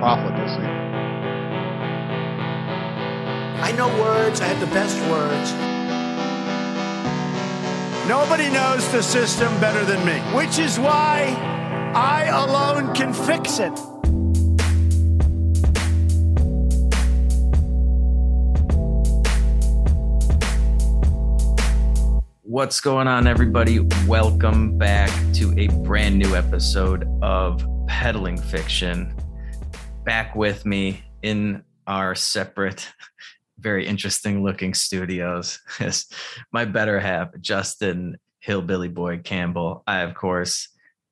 profligacy. I know words, I have the best words. Nobody knows the system better than me, which is why I alone can fix it. What's going on, everybody? Welcome back to a brand new episode of Peddling Fiction. Back with me in our separate, very interesting looking studios is my better half, Justin Hillbilly Boy Campbell. I, of course,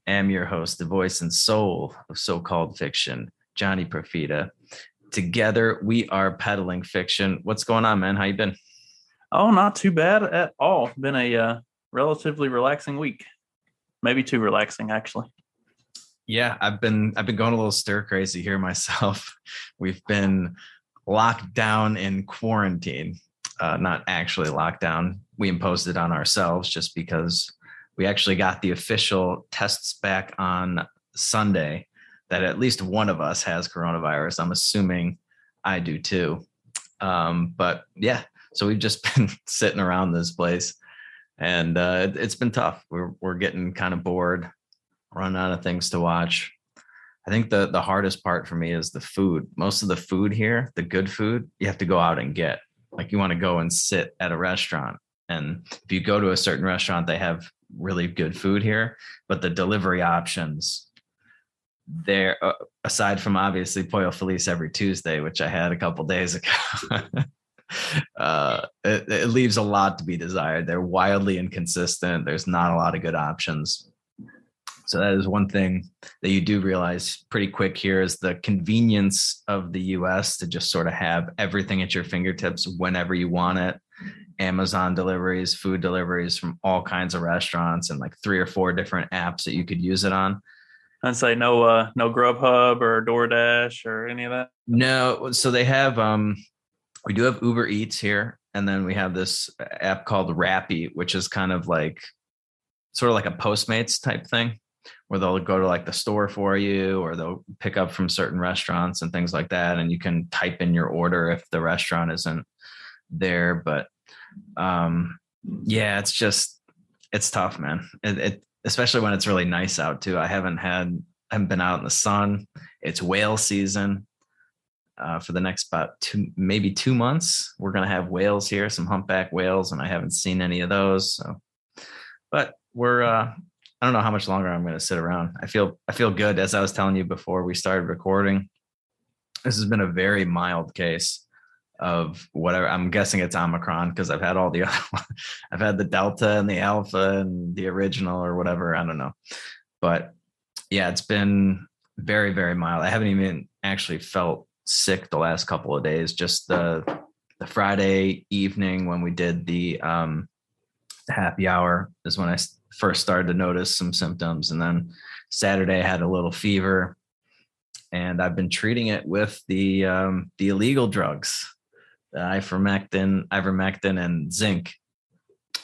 am your host, the voice and soul of so called fiction, Johnny Profita. Together, we are peddling fiction. What's going on, man? How you been? Oh, not too bad at all. Been a uh, relatively relaxing week. Maybe too relaxing, actually. Yeah, I've been I've been going a little stir crazy here myself. We've been locked down in quarantine. Uh, not actually locked down. We imposed it on ourselves just because we actually got the official tests back on Sunday that at least one of us has coronavirus. I'm assuming I do too. Um, but yeah, so we've just been sitting around this place, and uh, it, has been tough. We're we're getting kind of bored, running out of things to watch. I think the the hardest part for me is the food. Most of the food here, the good food, you have to go out and get. Like you want to go and sit at a restaurant, and if you go to a certain restaurant, they have really good food here, but the delivery options there uh, aside from obviously pollo feliz every tuesday which i had a couple days ago uh, it, it, leaves a lot to be desired. They're wildly inconsistent. There's not a lot of good options. So that is one thing that you do realize pretty quick here is the convenience of the US to just sort of have everything at your fingertips whenever you want it. Amazon deliveries, food deliveries from all kinds of restaurants and like three or four different apps that you could use it on. I'd say no uh no Grubhub or DoorDash or any of that. No, so they have um we do have Uber Eats here, and then we have this app called Rappi, which is kind of like sort of like a Postmates type thing, where they'll go to like the store for you, or they'll pick up from certain restaurants and things like that, and you can type in your order if the restaurant isn't there. But um, yeah, it's just it's tough, man. It, it especially when it's really nice out too. I haven't had I haven't been out in the sun. It's whale season uh, for the next about two, maybe two months. We're going to have whales here, some humpback whales, and I haven't seen any of those. So, but we're, uh, I don't know how much longer I'm going to sit around. I feel, I feel good. As I was telling you before we started recording, this has been a very mild case of whatever. I'm guessing it's Omicron because I've had all the other, I've had the Delta and the Alpha and the original or whatever. I don't know, but yeah, it's been very, very mild. I haven't even actually felt sick the last couple of days. Just the the Friday evening when we did the um, happy hour is when I first started to notice some symptoms, and then Saturday I had a little fever, and I've been treating it with the um, the illegal drugs, the ivermectin, ivermectin, and zinc,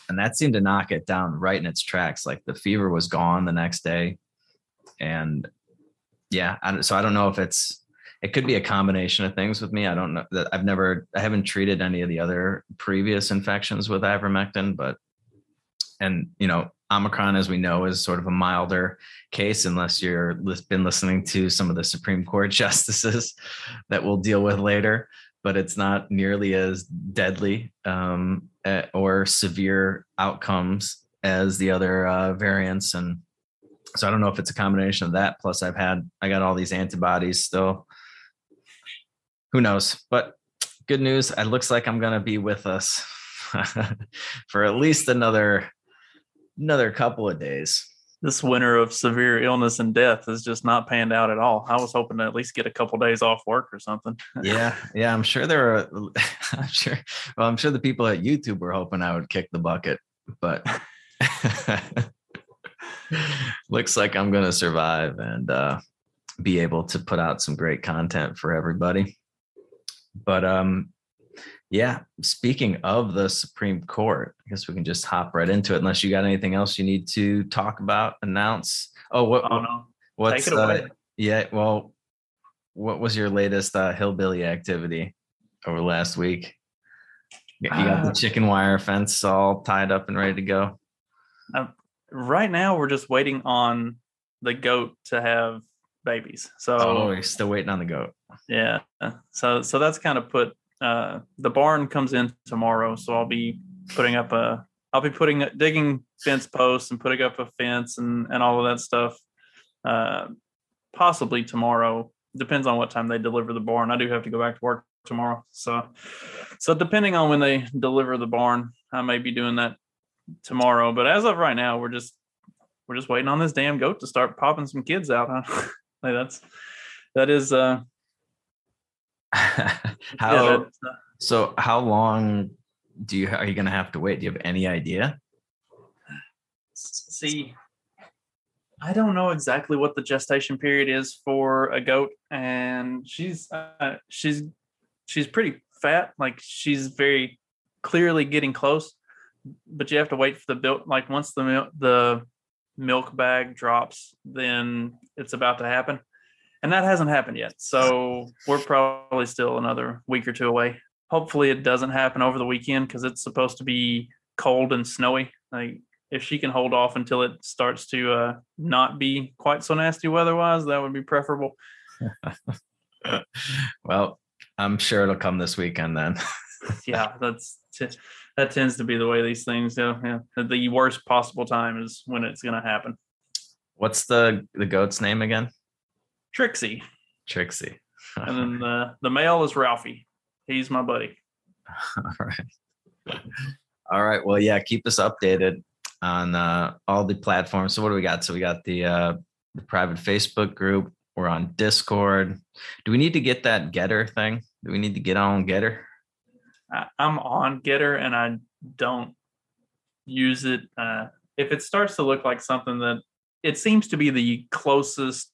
and that seemed to knock it down right in its tracks. Like the fever was gone the next day, and yeah, I, so I don't know if it's it could be a combination of things with me. I don't know that I've never, I haven't treated any of the other previous infections with ivermectin, but, and, you know, Omicron, as we know, is sort of a milder case, unless you're been listening to some of the Supreme Court justices that we'll deal with later. But it's not nearly as deadly um, or severe outcomes as the other uh, variants. And so I don't know if it's a combination of that. Plus, I've had I got all these antibodies still who knows? But good news. It looks like I'm going to be with us for at least another another couple of days, this winter of severe illness and death has just not panned out at all. I was hoping to at least get a couple days off work or something. yeah, yeah. I'm sure there are. I'm sure. Well, I'm sure the people at YouTube were hoping I would kick the bucket, but looks like I'm going to survive and uh, be able to put out some great content for everybody. But um, yeah, speaking of the Supreme Court, I guess we can just hop right into it. Unless you got anything else you need to talk about, announce. Oh, what? Oh no, what's. Uh, yeah, well, what was your latest uh, hillbilly activity over last week? You got the Uh, chicken wire fence all tied up and ready to go. right now we're just waiting on the goat to have babies. So Oh, you're still waiting on the goat. yeah, so so that's kind of put uh, the barn comes in tomorrow. So I'll be putting up a I'll be putting digging fence posts and putting up a fence and and all of that stuff. Uh, possibly tomorrow. Depends on what time they deliver the barn. I do have to go back to work tomorrow. So so depending on when they deliver the barn, I may be doing that tomorrow. But as of right now, we're just we're just waiting on this damn goat to start popping some kids out. Huh? like that's that is uh how yeah, so how long do you are you gonna have to wait? Do you have any idea? see i don't know exactly what the gestation period is for a goat and she's uh, she's she's pretty fat like she's very clearly getting close but you have to wait for the built like once the milk the milk bag drops then it's about to happen and that hasn't happened yet so we're probably still another week or two away hopefully it doesn't happen over the weekend because it's supposed to be cold and snowy like if she can hold off until it starts to uh, not be quite so nasty weather-wise, that would be preferable. well, I'm sure it'll come this weekend then. yeah, that's t- that tends to be the way these things go. Yeah, the worst possible time is when it's going to happen. What's the the goat's name again? Trixie, Trixie. and then the the male is Ralphie. He's my buddy. All right. All right. Well, yeah, keep us updated on uh, all the platforms. So what do we got? So we got the uh, the private Facebook group. We're on Discord. Do we need to get that GETTR thing? Do we need to get on GETTR? I, I'm on GETTR and I don't use it. Uh, if it starts to look like something that it seems to be the closest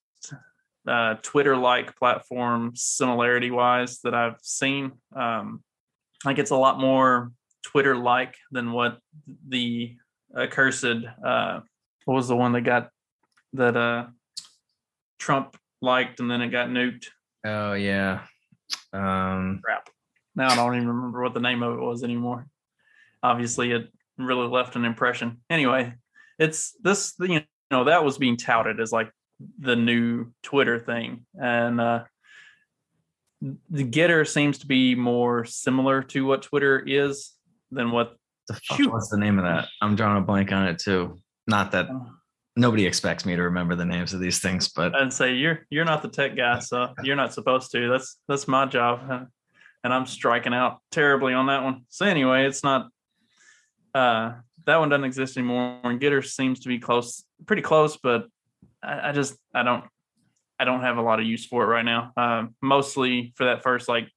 uh, Twitter like platform similarity wise that I've seen, um, like it's a lot more Twitter like than what the accursed, uh, what was the one that got that uh, Trump liked and then it got nuked? Oh yeah. Um, crap. Now I don't even remember what the name of it was anymore. Obviously, it really left an impression. Anyway, it's this you know that was being touted as like the new Twitter thing, and uh, the GETTR seems to be more similar to what Twitter is than what. the fuck, what's the name of that? I'm drawing a blank on it too. Not that nobody expects me to remember the names of these things, but and say you're you're not the tech guy, so you're not supposed to. That's that's my job, uh, and I'm striking out terribly on that one. So anyway, it's not. Uh, that one doesn't exist anymore, and GETTR seems to be close, pretty close, but I, just I don't I don't have a lot of use for it right now. Uh, mostly for that first like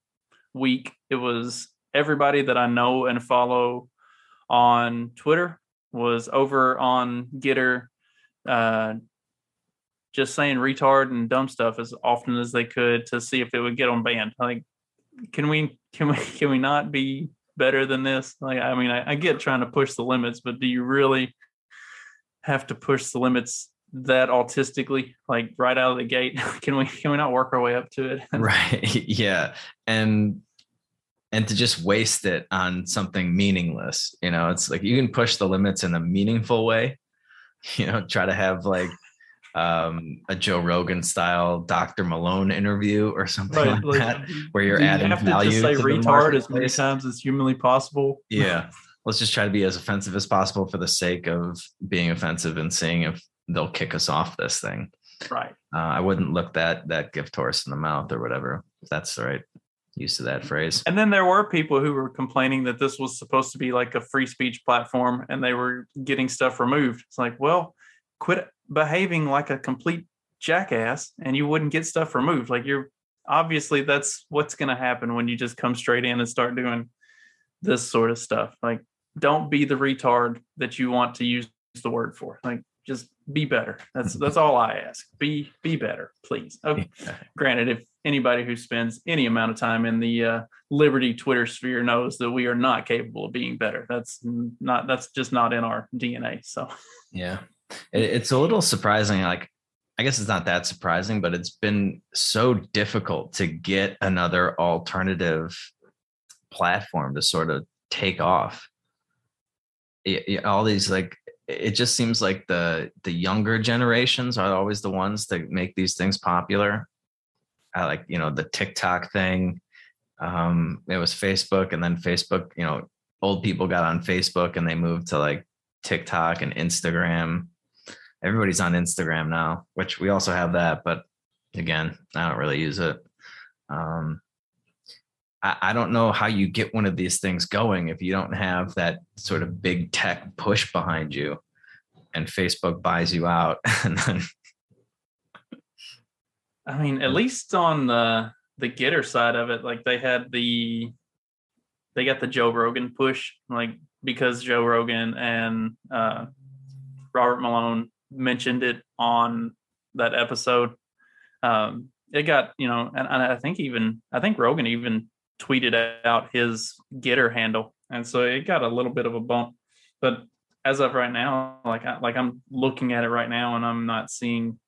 week, it was everybody that I know and follow on Twitter was over on GETTR, uh, just saying retard and dumb stuff as often as they could to see if it would get on banned. Like, can we can we can we not be better than this? Like, I mean, I, I get trying to push the limits, but do you really have to push the limits that autistically, like right out of the gate? can we can we not work our way up to it? right yeah and and to just waste it on something meaningless you know it's like you can push the limits in a meaningful way you know try to have like um a joe rogan style dr malone interview or something Right, like, like, that where you're you adding have to value just say to the retard as many times as humanly possible. yeah let's just try to be as offensive as possible for the sake of being offensive and seeing if they'll kick us off this thing Right. uh, I wouldn't look that that gift horse in the mouth or whatever. If that's the right use of that phrase. And then there were people who were complaining that this was supposed to be like a free speech platform and they were getting stuff removed. It's like, well, quit behaving like a complete jackass and you wouldn't get stuff removed. Like you're obviously that's what's going to happen when you just come straight in and start doing this sort of stuff. Like don't be the retard that you want to use the word for. Like just be better. That's that's all I ask. Be be better, please. Okay. Granted, if anybody who spends any amount of time in the uh, Liberty Twitter sphere knows that we are not capable of being better. That's not that's just not in our DNA. So yeah, it, it's a little surprising. Like I guess it's not that surprising, but it's been so difficult to get another alternative platform to sort of take off. It, it, all these like it just seems like the the younger generations are always the ones that make these things popular. I like you know the TikTok thing. Um, it was Facebook, and then Facebook. You know, old people got on Facebook and they moved to like TikTok and Instagram. Everybody's on Instagram now, which we also have that, but again, I don't really use it. Um, I, don't know how you get one of these things going if you don't have that sort of big tech push behind you and Facebook buys you out I mean, at least on the the GETTR side of it, like they had the they got the Joe Rogan push, like because Joe Rogan and uh, Robert Malone mentioned it on that episode. Um, it got you know, and, and I think even I think Rogan even tweeted out his GETTR handle, and so it got a little bit of a bump. But as of right now, like I, like I'm looking at it right now, and I'm not seeing,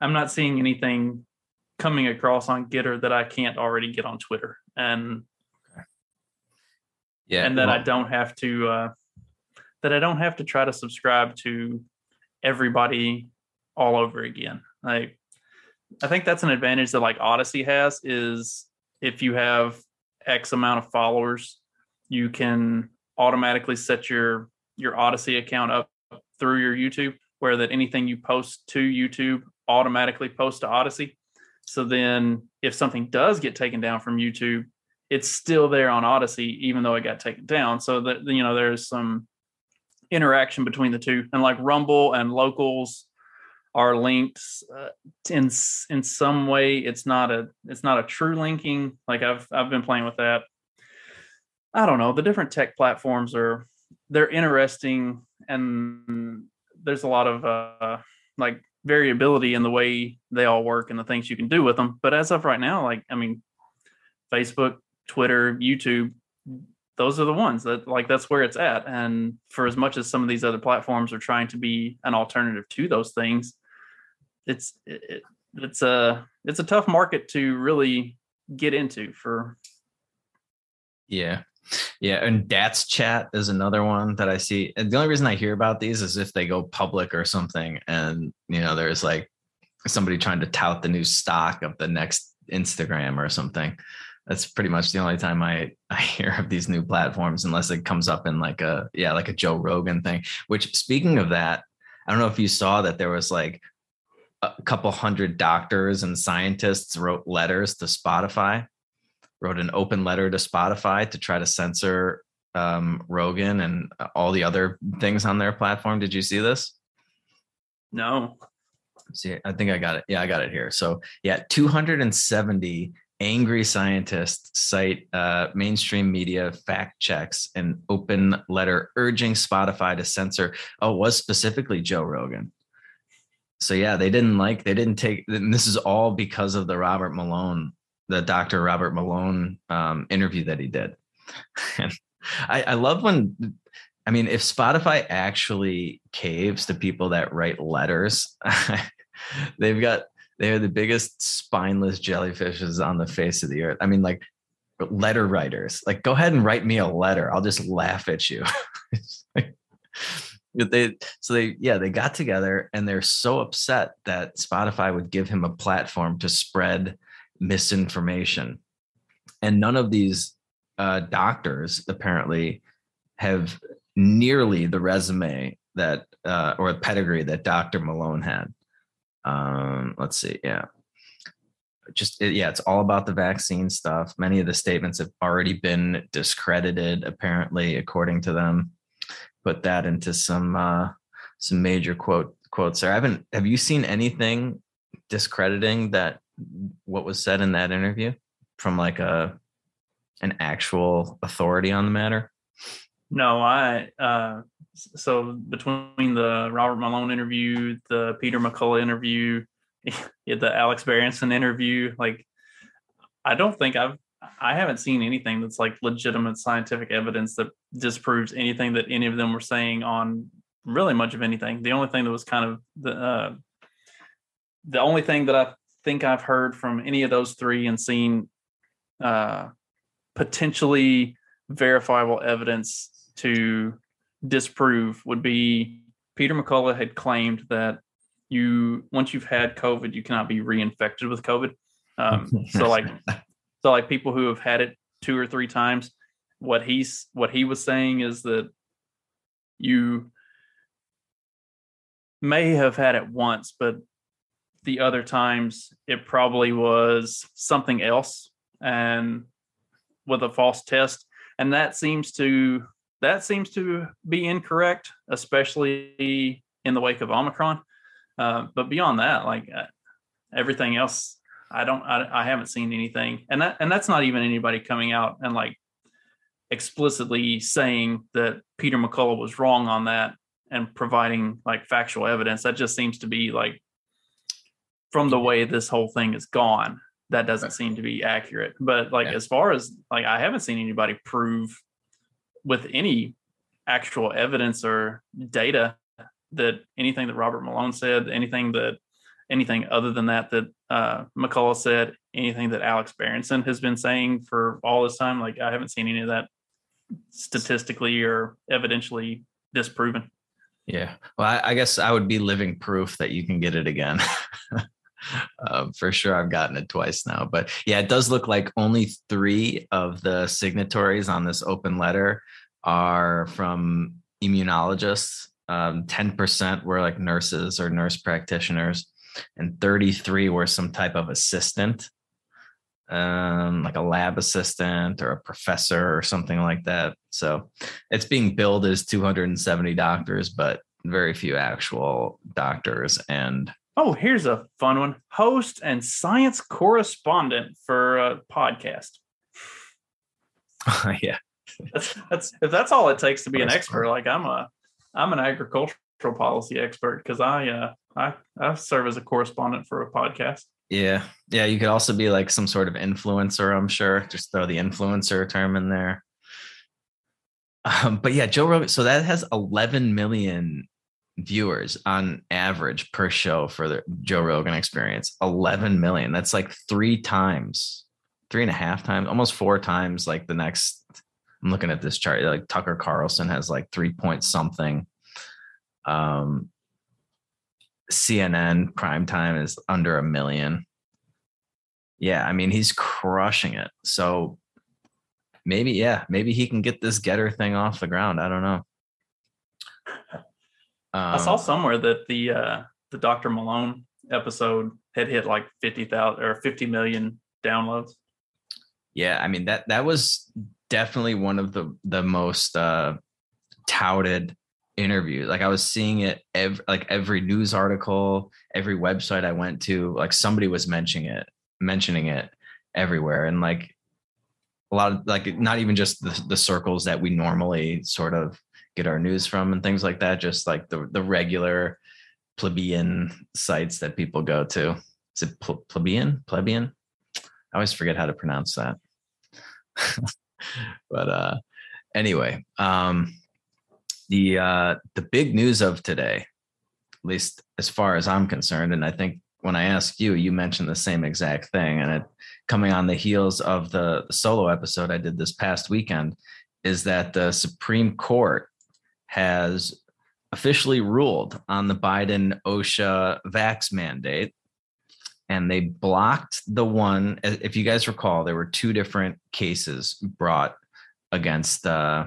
I'm not seeing anything coming across on GETTR that I can't already get on Twitter, and yeah, and that well, I don't have to, uh, that I don't have to try to subscribe to everybody all over again. Like, I think that's an advantage that like Odysee has is if you have X amount of followers, you can automatically set your your Odysee account up through your YouTube, where that anything you post to YouTube automatically posts to Odysee. So then, if something does get taken down from YouTube, it's still there on Odysee, even though it got taken down. So that you know, there's some interaction between the two, and like Rumble and Locals are linked uh, in in some way. It's not a it's not a true linking. Like I've I've been playing with that. I don't know. The different tech platforms are they're interesting, and there's a lot of uh, like variability in the way they all work and the things you can do with them. But as of right now, like I mean, Facebook, Twitter, YouTube, those are the ones that like that's where it's at. And for as much as some of these other platforms are trying to be an alternative to those things, it's it, it's a it's a tough market to really get into for yeah. Yeah and DatChat is another one that i see and the only reason i hear about these is if they go public or something and you know there's like somebody trying to tout the new stock of the next instagram or something. That's pretty much the only time i i hear of these new platforms unless it comes up in like a yeah like a joe rogan thing which speaking of that i don't know if you saw that there was like a couple hundred doctors and scientists wrote letters to Spotify, wrote an open letter to Spotify to try to censor um, Rogan and all the other things on their platform. Did you see this? No. See, I think I got it. Yeah, I got it here. So, yeah, 270 angry scientists cite uh, mainstream media fact checks and open letter urging Spotify to censor. Oh, was specifically Joe Rogan so yeah, they didn't like they didn't take. And this is all because of the Robert Malone, the Dr. Robert Malone um, interview that he did. I, I love when I mean, if Spotify actually caves to people that write letters, they've got they're the biggest spineless jellyfishes on the face of the earth. I mean, like letter writers, like go ahead and write me a letter. I'll just laugh at you. like, they so they yeah they got together and they're so upset that spotify would give him a platform to spread misinformation. And none of these uh, doctors apparently have nearly the resume that uh, or pedigree that dr malone had. Um, let's see yeah. Just yeah it's all about the vaccine stuff. Many of the statements have already been discredited apparently according to them put that into some uh, some major quote quotes there. I haven't. Have you seen anything discrediting that what was said in that interview from like a an actual authority on the matter? No, I uh so between the Robert Malone interview, the Peter McCullough interview, the Alex Berenson interview, like I don't think I've I haven't seen anything that's like legitimate scientific evidence that disproves anything that any of them were saying on really much of anything. The only thing that was kind of the uh, the only thing that I think I've heard from any of those three and seen uh, potentially verifiable evidence to disprove would be Peter McCullough had claimed that you once you've had COVID, you cannot be reinfected with COVID. Um, so like so like people who have had it two or three times, what he's what he was saying is that you may have had it once, but the other times it probably was something else and with a false test. And that seems to that seems to be incorrect, especially in the wake of Omicron. Uh, but beyond that, like uh, everything else, I don't, I, I haven't seen anything, and that, and that's not even anybody coming out and like explicitly saying that Peter McCullough was wrong on that and providing like factual evidence. That just seems to be like from the way this whole thing is gone. That doesn't seem to be accurate. But like yeah. as far as like I haven't seen anybody prove with any actual evidence or data that anything that Robert Malone said, anything that anything other than that that uh, McCullough said, anything that Alex Berenson has been saying for all this time, like I haven't seen any of that statistically or evidentially disproven. Yeah, well, I, I guess I would be living proof that you can get it again. um, for sure, I've gotten it twice now, but yeah, it does look like only three of the signatories on this open letter are from immunologists. Um, 10% were like nurses or nurse practitioners, and 33 were some type of assistant, um, like a lab assistant or a professor or something like that. So it's being billed as 270 doctors, but very few actual doctors. And oh, here's a fun one host and science correspondent for a podcast. yeah that's that's if that's all it takes to be an expert. Like I'm a I'm an agricultural policy expert because I uh I I serve as a correspondent for a podcast. Yeah, yeah. You could also be like some sort of influencer. I'm sure. Just throw the influencer term in there. Um, but yeah, Joe Rogan. So that has 11 million viewers on average per show for the Joe Rogan Experience. 11 million. That's like three times, three and a half times, almost four times like the next I'm looking at this chart. Like Tucker Carlson has like three point something. Um, CNN prime time is under a million. Yeah, I mean he's crushing it. So maybe yeah, maybe he can get this GETTR thing off the ground. I don't know. Um, I saw um, somewhere that the uh, the Dr. Malone episode had hit like fifty thousand or fifty million downloads. Yeah, I mean that that was definitely one of the the most uh, touted interviews. Like I was seeing it every like every news article, every website I went to, like somebody was mentioning it, mentioning it everywhere, and like a lot of like not even just the, the circles that we normally sort of get our news from and things like that, just like the the regular plebeian sites that people go to. Is it plebeian? Plebeian? I always forget how to pronounce that. but uh, anyway, um, the uh, the big news of today, at least as far as I'm concerned, and I think when I asked you, you mentioned the same exact thing, and it coming on the heels of the, solo episode I did this past weekend, is that the Supreme Court has officially ruled on the Biden OSHA vax mandate and they blocked the one. If you guys recall, there were two different cases brought against, uh,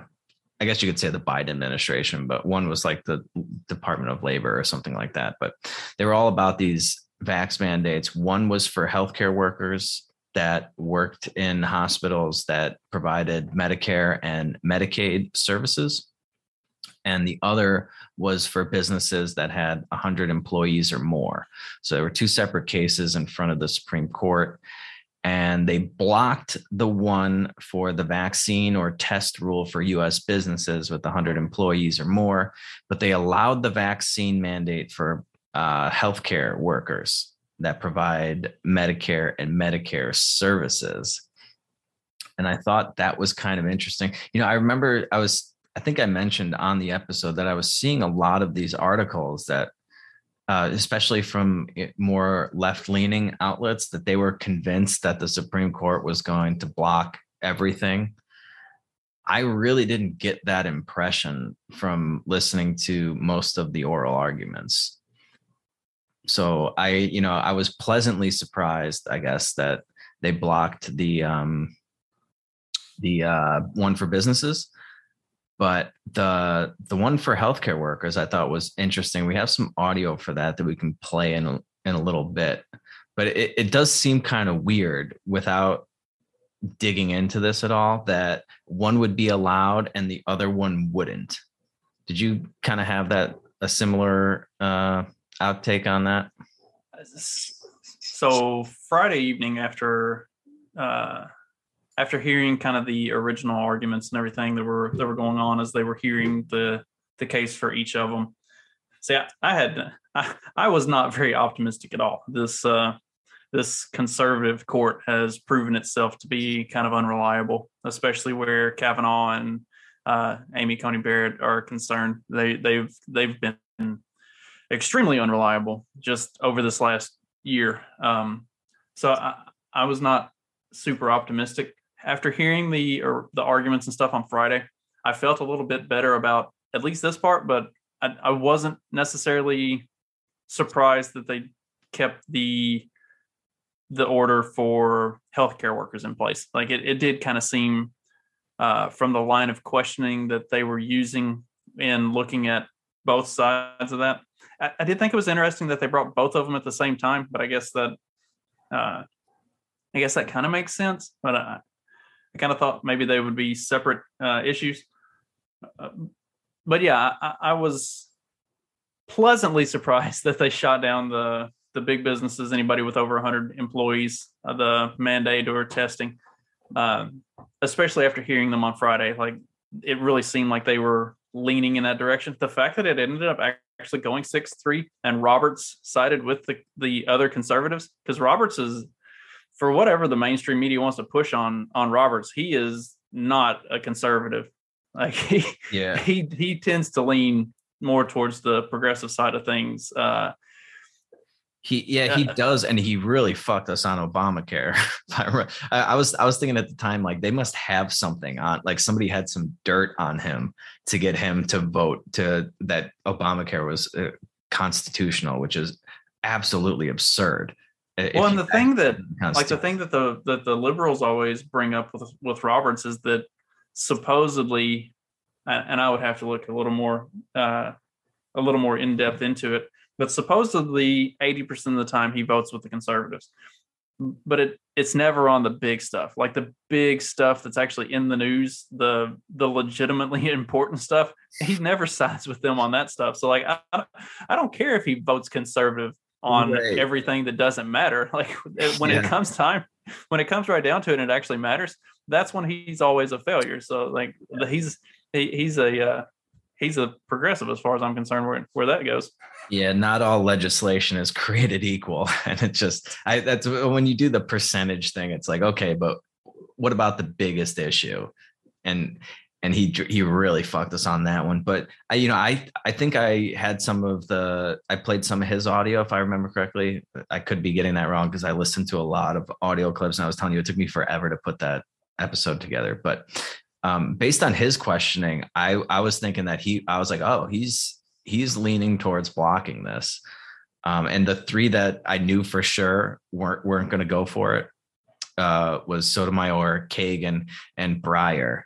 I guess you could say the Biden administration, but one was like the Department of Labor or something like that. But they were all about these vax mandates. One was for healthcare workers that worked in hospitals that provided Medicare and Medicaid services. and the other was for businesses that had 100 employees or more. So there were two separate cases in front of the Supreme Court. And they blocked the one for the vaccine or test rule for US businesses with 100 employees or more, but they allowed the vaccine mandate for uh, healthcare workers that provide Medicare and Medicare services. And I thought that was kind of interesting. You know, I remember I was I think I mentioned on the episode that I was seeing a lot of these articles that, uh, especially from more left leaning outlets, that they were convinced that the Supreme Court was going to block everything. I really didn't get that impression from listening to most of the oral arguments. So I, you know, I was pleasantly surprised, I guess, that they blocked the um, the uh, one for businesses but the the one for healthcare workers I thought was interesting. We have some audio for that that we can play in a, in a little bit, but it, it does seem kind of weird without digging into this at all that one would be allowed and the other one wouldn't. Did you kind of have that a similar uh, outtake on that? So Friday evening after uh, after hearing kind of the original arguments and everything that were that were going on as they were hearing the the case for each of them. See, I, I had I, I was not very optimistic at all. This uh, this conservative court has proven itself to be kind of unreliable, especially where Kavanaugh and uh, Amy Coney Barrett are concerned. They they've they've been extremely unreliable just over this last year. Um, so I, I was not super optimistic after hearing the or the arguments and stuff on Friday, I felt a little bit better about at least this part, but I, I wasn't necessarily surprised that they kept the the order for healthcare workers in place. Like it, it did kind of seem uh, from the line of questioning that they were using in looking at both sides of that. I, I, did think it was interesting that they brought both of them at the same time, but I guess that uh, I guess that kind of makes sense. But I kind of thought maybe they would be separate uh, issues. Uh, but yeah, I, I, was pleasantly surprised that they shot down the the big businesses, anybody with over 100 employees, uh, the mandate or testing, um, especially after hearing them on Friday. Like it really seemed like they were leaning in that direction. The fact that it ended up actually going six three and Roberts sided with the the other conservatives because Roberts is for whatever the mainstream media wants to push on on Roberts, he is not a conservative. Like he yeah he he tends to lean more towards the progressive side of things. Uh, he yeah he does, and he really fucked us on Obamacare. I, I was I was thinking at the time like they must have something on like somebody had some dirt on him to get him to vote to that Obamacare was uh, constitutional, which is absolutely absurd well, and the thing that, like, the thing that the that the liberals always bring up with with Roberts is that supposedly, and I would have to look a little more, uh, a little more in depth into it, but supposedly eighty percent of the time he votes with the conservatives, but it it's never on the big stuff, like the big stuff that's actually in the news, the the legitimately important stuff. He never sides with them on that stuff. So, like, I I don't care if he votes conservative on right. everything that doesn't matter. Like when yeah. it comes time, when it comes right down to it, and it actually matters. That's when he's always a failure. So like he's he, he's a uh, he's a progressive as far as I'm concerned. Where where that goes. Yeah, not all legislation is created equal, and it just I that's when you do the percentage thing. It's like okay, but what about the biggest issue? And and he he really fucked us on that one. But I, you know, I I think I had some of the I played some of his audio if I remember correctly. I could be getting that wrong because I listened to a lot of audio clips, and I was telling you it took me forever to put that episode together. But um, based on his questioning, I I was thinking that he I was like, oh, he's he's leaning towards blocking this. Um, and the three that I knew for sure weren't weren't going to go for it uh, was Sotomayor, Kagan, and Breyer.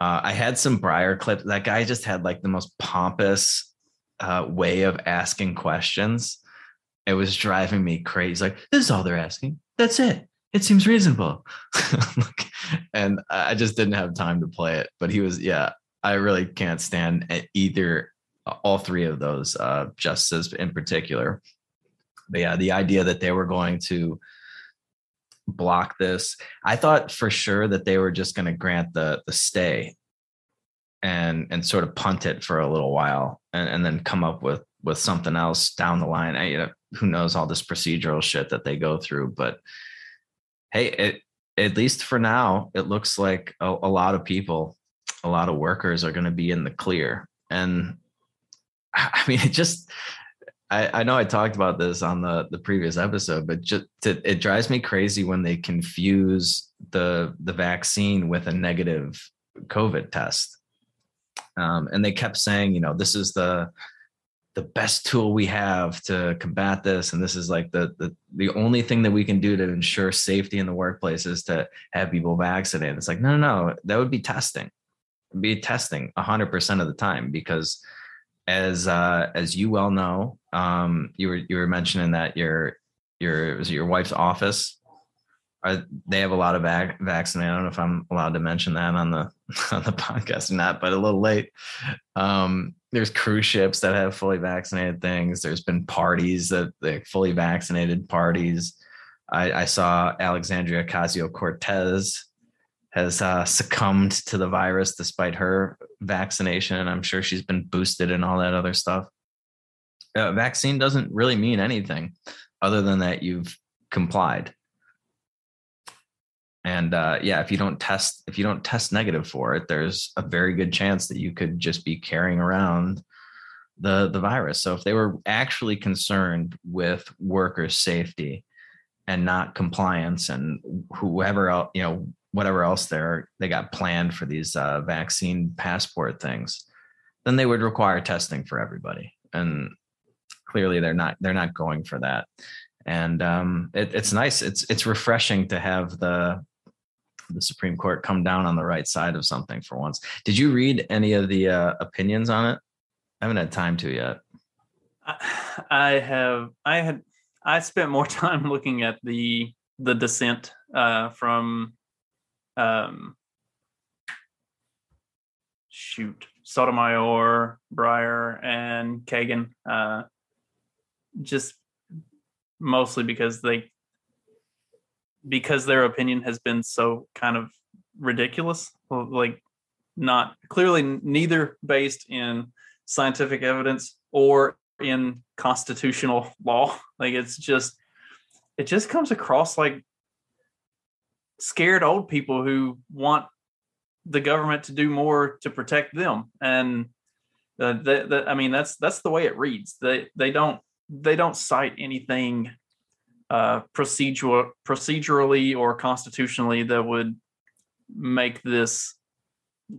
Uh, I had some Breyer clips. That guy just had like the most pompous uh, way of asking questions. It was driving me crazy. Like, this is all they're asking. That's it. It seems reasonable. and I just didn't have time to play it. But he was, yeah, I, really can't stand either, all three of those uh, justices in particular. But yeah, the idea that they were going to block this, I thought for sure that they were just going to grant the the stay and and sort of punt it for a little while and, and then come up with with something else down the line. I, you know, who knows all this procedural shit that they go through, but hey, it at least for now, it looks like a, a lot of people, a lot of workers are going to be in the clear. And I mean, it just, I, I know I talked about this on the, the previous episode, but just to, it drives me crazy when they confuse the the vaccine with a negative COVID test. Um, and they kept saying, you know, this is the the best tool we have to combat this. And this is like the, the the only thing that we can do to ensure safety in the workplace is to have people vaccinated. It's like no no no that would be testing. It'd be testing 100% of the time because as uh as you well know um you were you were mentioning that your your your wife's office are, they have a lot of vac- vaccinated. I don't know if I'm allowed to mention that on the on the podcast or not, but a little late. Um, there's cruise ships that have fully vaccinated things. There's been parties that they fully vaccinated parties. I, I saw Alexandria Ocasio Cortez has uh, succumbed to the virus despite her vaccination. And I'm sure she's been boosted and all that other stuff. Uh, vaccine doesn't really mean anything other than that you've complied and uh, yeah if you don't test if you don't test negative for it there's a very good chance that you could just be carrying around the the virus so if they were actually concerned with workers safety and not compliance and whoever else you know whatever else they're they got planned for these uh, vaccine passport things then they would require testing for everybody and clearly they're not they're not going for that and um, it, it's nice it's it's refreshing to have the the Supreme Court come down on the right side of something for once. Did you read any of the uh, opinions on it? I haven't had time to yet. I have. I had. I spent more time looking at the the dissent uh, from. Um, shoot, Sotomayor, Breyer, and Kagan. Uh, just mostly because they because their opinion has been so kind of ridiculous like not clearly neither based in scientific evidence or in constitutional law like it's just it just comes across like scared old people who want the government to do more to protect them. And uh, that, i mean that's that's the way it reads. They they don't they don't cite anything uh, procedural procedurally or constitutionally that would make this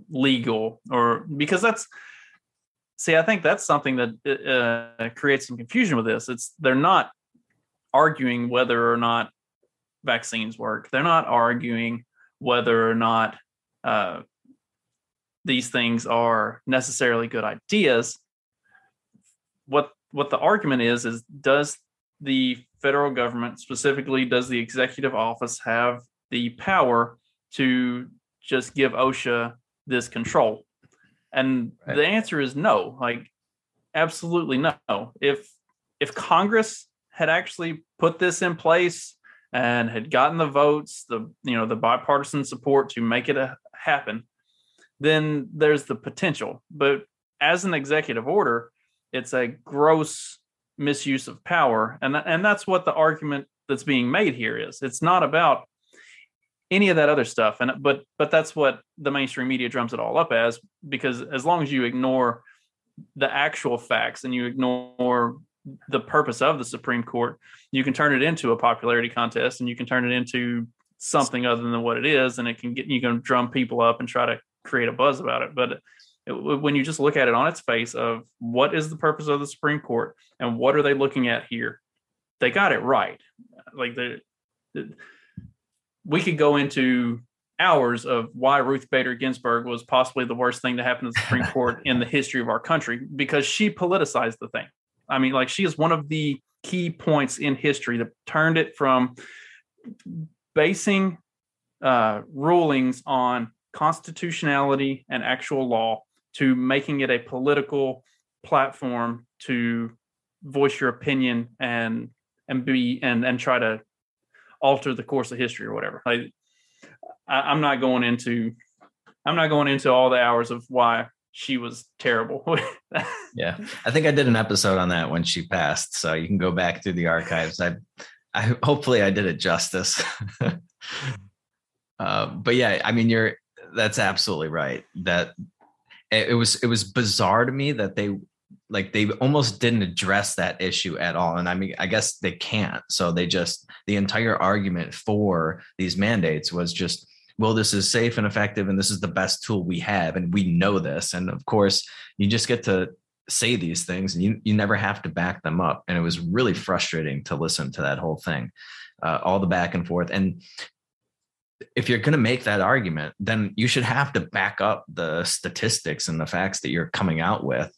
legal or because that's see i think that's something that uh, creates some confusion with this. It's they're not arguing whether or not vaccines work they're not arguing whether or not uh, these things are necessarily good ideas what what the argument is is does the federal government, specifically, does the executive office have the power to just give OSHA this control? And right. the answer is no. Like, absolutely no. If if Congress had actually put this in place and had gotten the votes, the you know the bipartisan support to make it a, happen, then there's the potential. But as an executive order, it's a gross misuse of power and and that's what the argument that's being made here is it's not about any of that other stuff and but but that's what the mainstream media drums it all up as because as long as you ignore the actual facts and you ignore the purpose of the supreme court you can turn it into a popularity contest and you can turn it into something other than what it is and it can get you can drum people up and try to create a buzz about it but when you just look at it on its face of what is the purpose of the Supreme Court and what are they looking at here, they got it right. Like the, the we could go into hours of why Ruth Bader Ginsburg was possibly the worst thing to happen to the Supreme Court in the history of our country because she politicized the thing. I mean, like she is one of the key points in history that turned it from basing uh, rulings on constitutionality and actual law to making it a political platform to voice your opinion and and be and and try to alter the course of history or whatever. Like I, I'm not going into I'm not going into all the hours of why she was terrible. yeah, I think I did an episode on that when she passed, so you can go back through the archives. I, I hopefully I did it justice. uh, but yeah, I mean, you're that's absolutely right. That it, it was it was bizarre to me that they like they almost didn't address that issue at all and i mean i guess they can't so they just the entire argument for these mandates was just well this is safe and effective and this is the best tool we have and we know this and of course you just get to say these things and you, you never have to back them up and it was really frustrating to listen to that whole thing uh, all the back and forth and if you're going to make that argument then you should have to back up the statistics and the facts that you're coming out with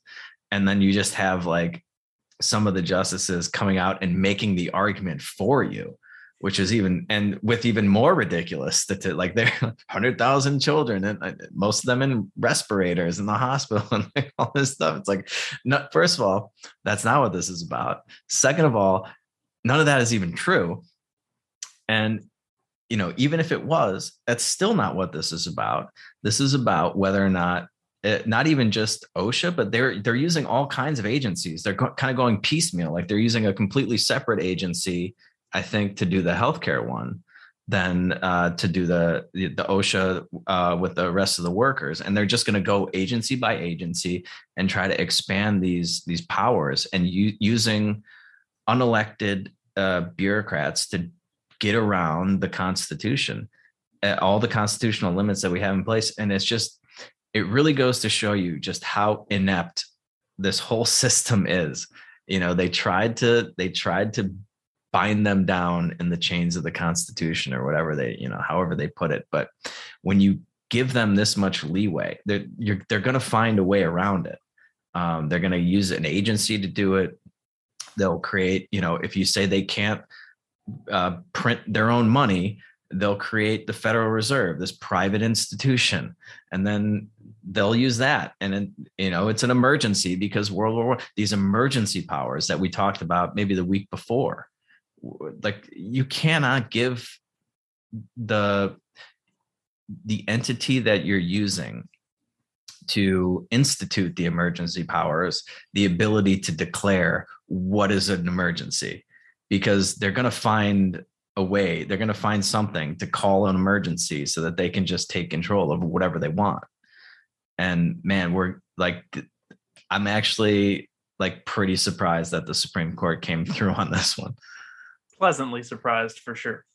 and then you just have like some of the justices coming out and making the argument for you which is even and with even more ridiculous statistics like there 100,000 children and most of them in respirators in the hospital and like all this stuff. It's like not, first of all that's not what this is about. Second of all none of that is even true. And you know even if it was that's still not what this is about. This is about whether or not it, not even just OSHA, but they're they're using all kinds of agencies. They're kind of going piecemeal, like they're using a completely separate agency, I think, to do the healthcare one than uh, to do the the, OSHA uh, with the rest of the workers, and they're just going to go agency by agency and try to expand these these powers and u- using unelected uh, bureaucrats to get around the Constitution, all the constitutional limits that we have in place, and it's just it really goes to show you just how inept this whole system is. You know they tried to they tried to bind them down in the chains of the constitution or whatever they you know however they put it. But when you give them this much leeway they're they're going to find a way around it. Um, they're going to use an agency to do it. They'll create you know if you say they can't uh, print their own money they'll create the federal reserve this private institution and then they'll use that. And it, you know it's an emergency because world war these emergency powers that we talked about maybe the week before like you cannot give the the entity that you're using to institute the emergency powers the ability to declare what is an emergency. Because they're going to find a way they're going to find something to call an emergency so that they can just take control of whatever they want. And man we're like i'm actually like pretty surprised that the supreme court came through on this one pleasantly surprised for sure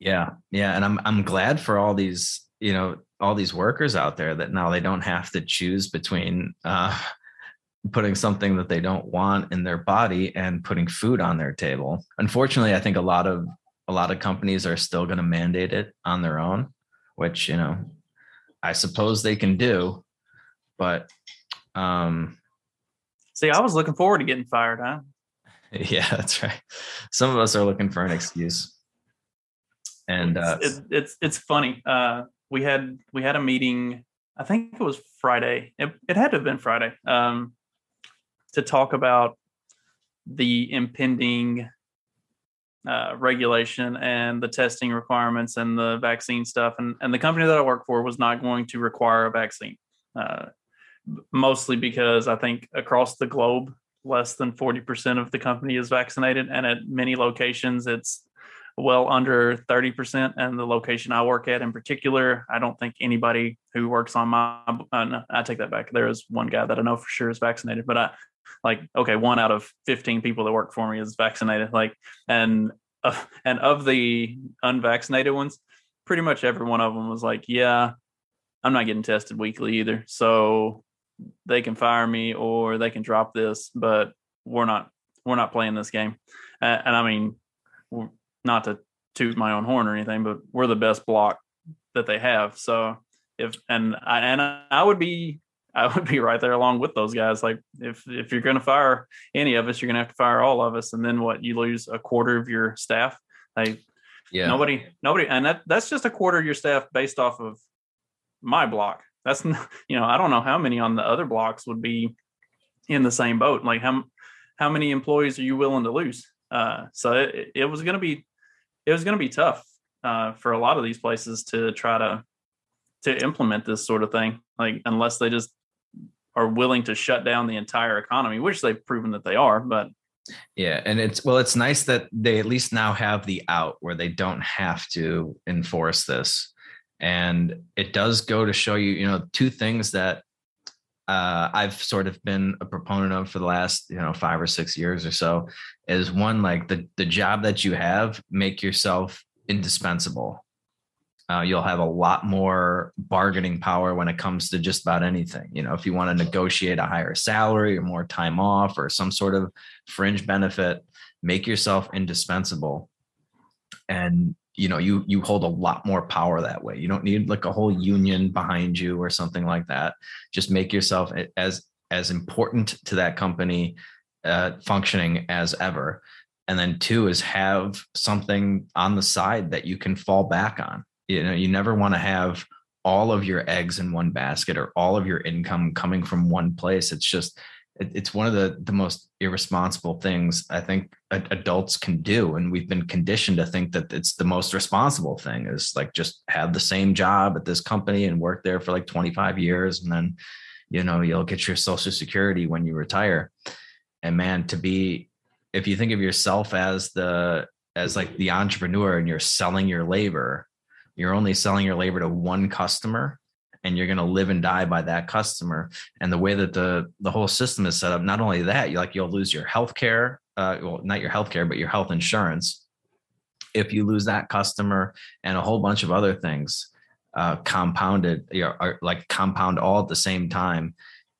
yeah yeah and i'm i'm glad for all these you know all these workers out there that now they don't have to choose between uh putting something that they don't want in their body and putting food on their table unfortunately i think a lot of a lot of companies are still going to mandate it on their own, which, you know, I suppose they can do. But um see, I was looking forward to getting fired, huh? Yeah, that's right. Some of us are looking for an excuse. And uh it's it's, it's funny. Uh we had we had a meeting, I think it was Friday. It, it had to have been Friday. Um to talk about the impending uh, regulation and the testing requirements and the vaccine stuff. And, and the company that I work for was not going to require a vaccine, uh, mostly because I think across the globe, less than 40% of the company is vaccinated. And at many locations, it's well under 30%. And the location I work at in particular, I don't think anybody who works on my, uh, no, I take that back. There is one guy that I know for sure is vaccinated, but I, like okay one out of 15 people that work for me is vaccinated like and uh, and of the unvaccinated ones pretty much every one of them was like yeah i'm not getting tested weekly either so they can fire me or they can drop this but we're not we're not playing this game and, and i mean not to toot my own horn or anything but we're the best block that they have so if and I, and I would be I would be right there along with those guys. Like if if you're going to fire any of us, you're going to have to fire all of us, and then what? You lose a quarter of your staff. Like yeah, nobody, nobody, and that that's just a quarter of your staff based off of my block. That's you know I don't know how many on the other blocks would be in the same boat. Like how how many employees are you willing to lose? Uh, so it, it was going to be it was going to be tough uh, for a lot of these places to try to to implement this sort of thing. Like unless they just are willing to shut down the entire economy, which they've proven that they are. But yeah, and it's well, it's nice that they at least now have the out where they don't have to enforce this. And it does go to show you, you know, two things that uh, I've sort of been a proponent of for the last, you know, five or six years or so is one like the the job that you have, make yourself indispensable. Uh, you'll have a lot more bargaining power when it comes to just about anything. You know, if you want to negotiate a higher salary or more time off or some sort of fringe benefit, make yourself indispensable. And you know, you you hold a lot more power that way. You don't need like a whole union behind you or something like that. Just make yourself as as important to that company uh, functioning as ever. And then two is have something on the side that you can fall back on you know you never want to have all of your eggs in one basket or all of your income coming from one place it's just it, it's one of the the most irresponsible things i think adults can do and we've been conditioned to think that it's the most responsible thing is like just have the same job at this company and work there for like 25 years and then you know you'll get your social security when you retire. And man to be if you think of yourself as the as like the entrepreneur and you're selling your labor you're only selling your labor to one customer and you're going to live and die by that customer. And the way that the the whole system is set up not only that you like you'll lose your health care uh, well not your health care but your health insurance if you lose that customer and a whole bunch of other things uh, compounded you know, are like compound all at the same time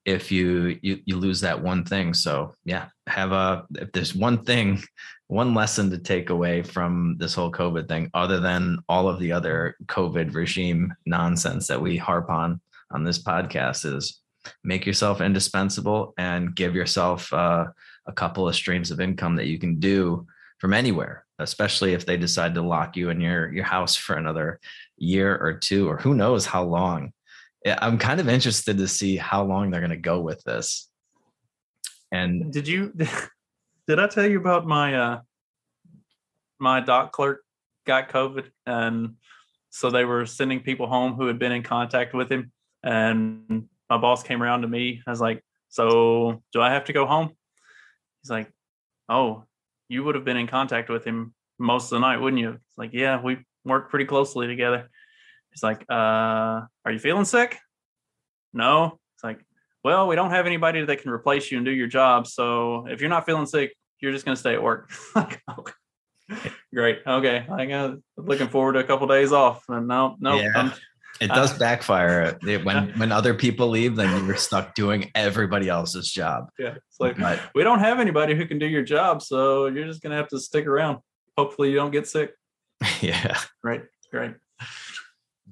if you, you you lose that one thing. So yeah have a if there's one thing one lesson to take away from this whole COVID thing, other than all of the other COVID regime nonsense that we harp on on this podcast, is make yourself indispensable and give yourself uh, a couple of streams of income that you can do from anywhere, especially if they decide to lock you in your your house for another year or two, or who knows how long. I'm kind of interested to see how long they're going to go with this. And did you did I tell you about my uh my dock clerk got COVID and so they were sending people home who had been in contact with him and my boss came around to me. I was like, "So, do I have to go home?" He's like, "Oh, you would have been in contact with him most of the night, wouldn't you?" It's like, "Yeah, we work pretty closely together." He's like, "Uh, are you feeling sick?" No. It's like, well, we don't have anybody that can replace you and do your job. So if you're not feeling sick, you're just going to stay at work. Okay, Great. Okay. I got looking forward to a couple days off. And no, no. Yeah. it does uh, backfire when when other people leave. Then you're stuck doing everybody else's job. Yeah, it's like but, we don't have anybody who can do your job, so you're just gonna have to stick around. Hopefully, you don't get sick. Yeah. Right. Great.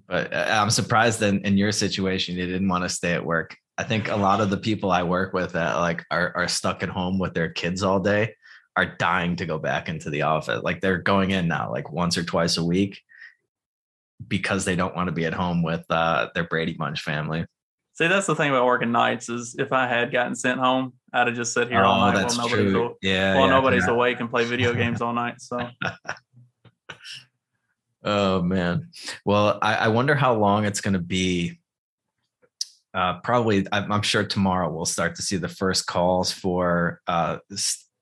But uh, I'm surprised that in your situation you didn't want to stay at work. I think a lot of the people I work with that like are, are stuck at home with their kids all day are dying to go back into the office. Like they're going in now, like once or twice a week, because they don't want to be at home with uh, their Brady Bunch family. See, that's the thing about working nights is if I had gotten sent home, I'd have just sit here oh, all night while nobody's, true. yeah, while yeah, nobody's yeah. awake and play video games all night. So. oh man, well, I, I wonder how long it's going to be uh, probably I'm, sure tomorrow we'll start to see the first calls for uh,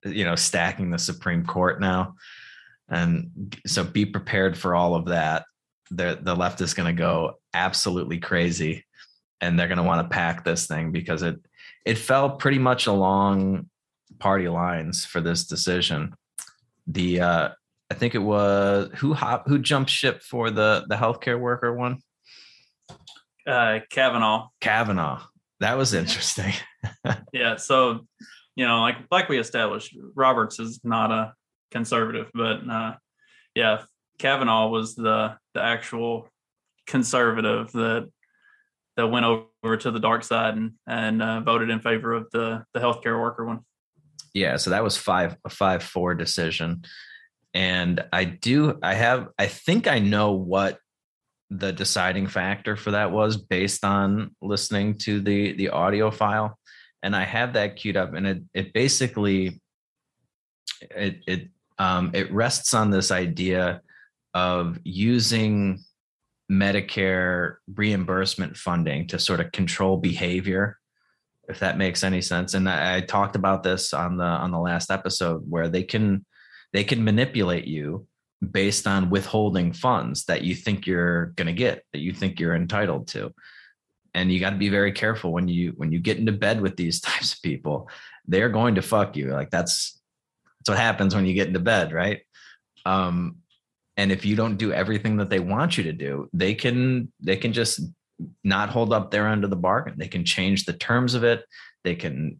you know stacking the Supreme Court now, and so be prepared for all of that. The the left is going to go absolutely crazy, and they're going to want to pack this thing because it it fell pretty much along party lines for this decision. The uh, I think it was who hop who jumped ship for the the healthcare worker one. Uh, Kavanaugh. Kavanaugh. That was interesting. yeah. So, you know, like like we established, Roberts is not a conservative, but uh, yeah, Kavanaugh was the the actual conservative that that went over to the dark side and and uh, voted in favor of the the healthcare worker one. Yeah, so that was five a five four decision, and I do I have I think I know what the deciding factor for that was based on listening to the the audio file. And i have that queued up and it it basically it it um it rests on this idea of using medicare reimbursement funding to sort of control behavior if that makes any sense. And I, I talked about this on the on the last episode where they can they can manipulate you based on withholding funds that you think you're going to get that you think you're entitled to. And you got to be very careful when you when you get into bed with these types of people they're going to fuck you. Like that's that's what happens when you get into bed right? Um and if you don't do everything that they want you to do they can they can just not hold up their end of the bargain. They can change the terms of it. They can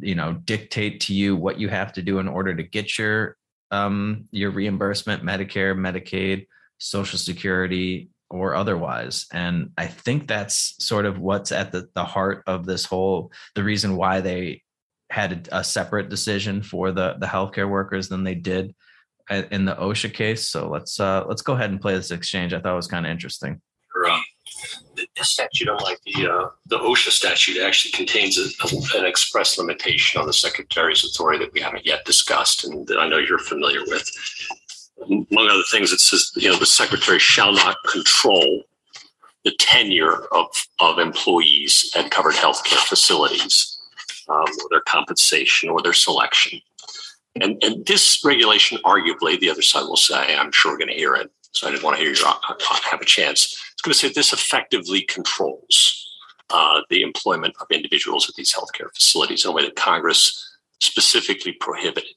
you know dictate to you what you have to do in order to get your um, your reimbursement, Medicare, Medicaid, Social Security, or otherwise. And I think that's sort of what's at the, the heart of this whole the reason why they had a, a separate decision for the the healthcare workers than they did uh, in the OSHA case. So let's uh, let's go ahead and play this exchange. I thought it was kind of interesting. This statute, unlike the uh, the OSHA statute, actually contains a, an express limitation on the secretary's authority that we haven't yet discussed, and that I know you're familiar with. Among other things, it says you know the secretary shall not control the tenure of of employees at covered healthcare facilities, um, or their compensation or their selection. And, and this regulation, arguably, the other side will say, I'm sure we're going to hear it. So I didn't want to hear you have a chance going to say this effectively controls uh, the employment of individuals at these healthcare facilities in a way that Congress specifically prohibited.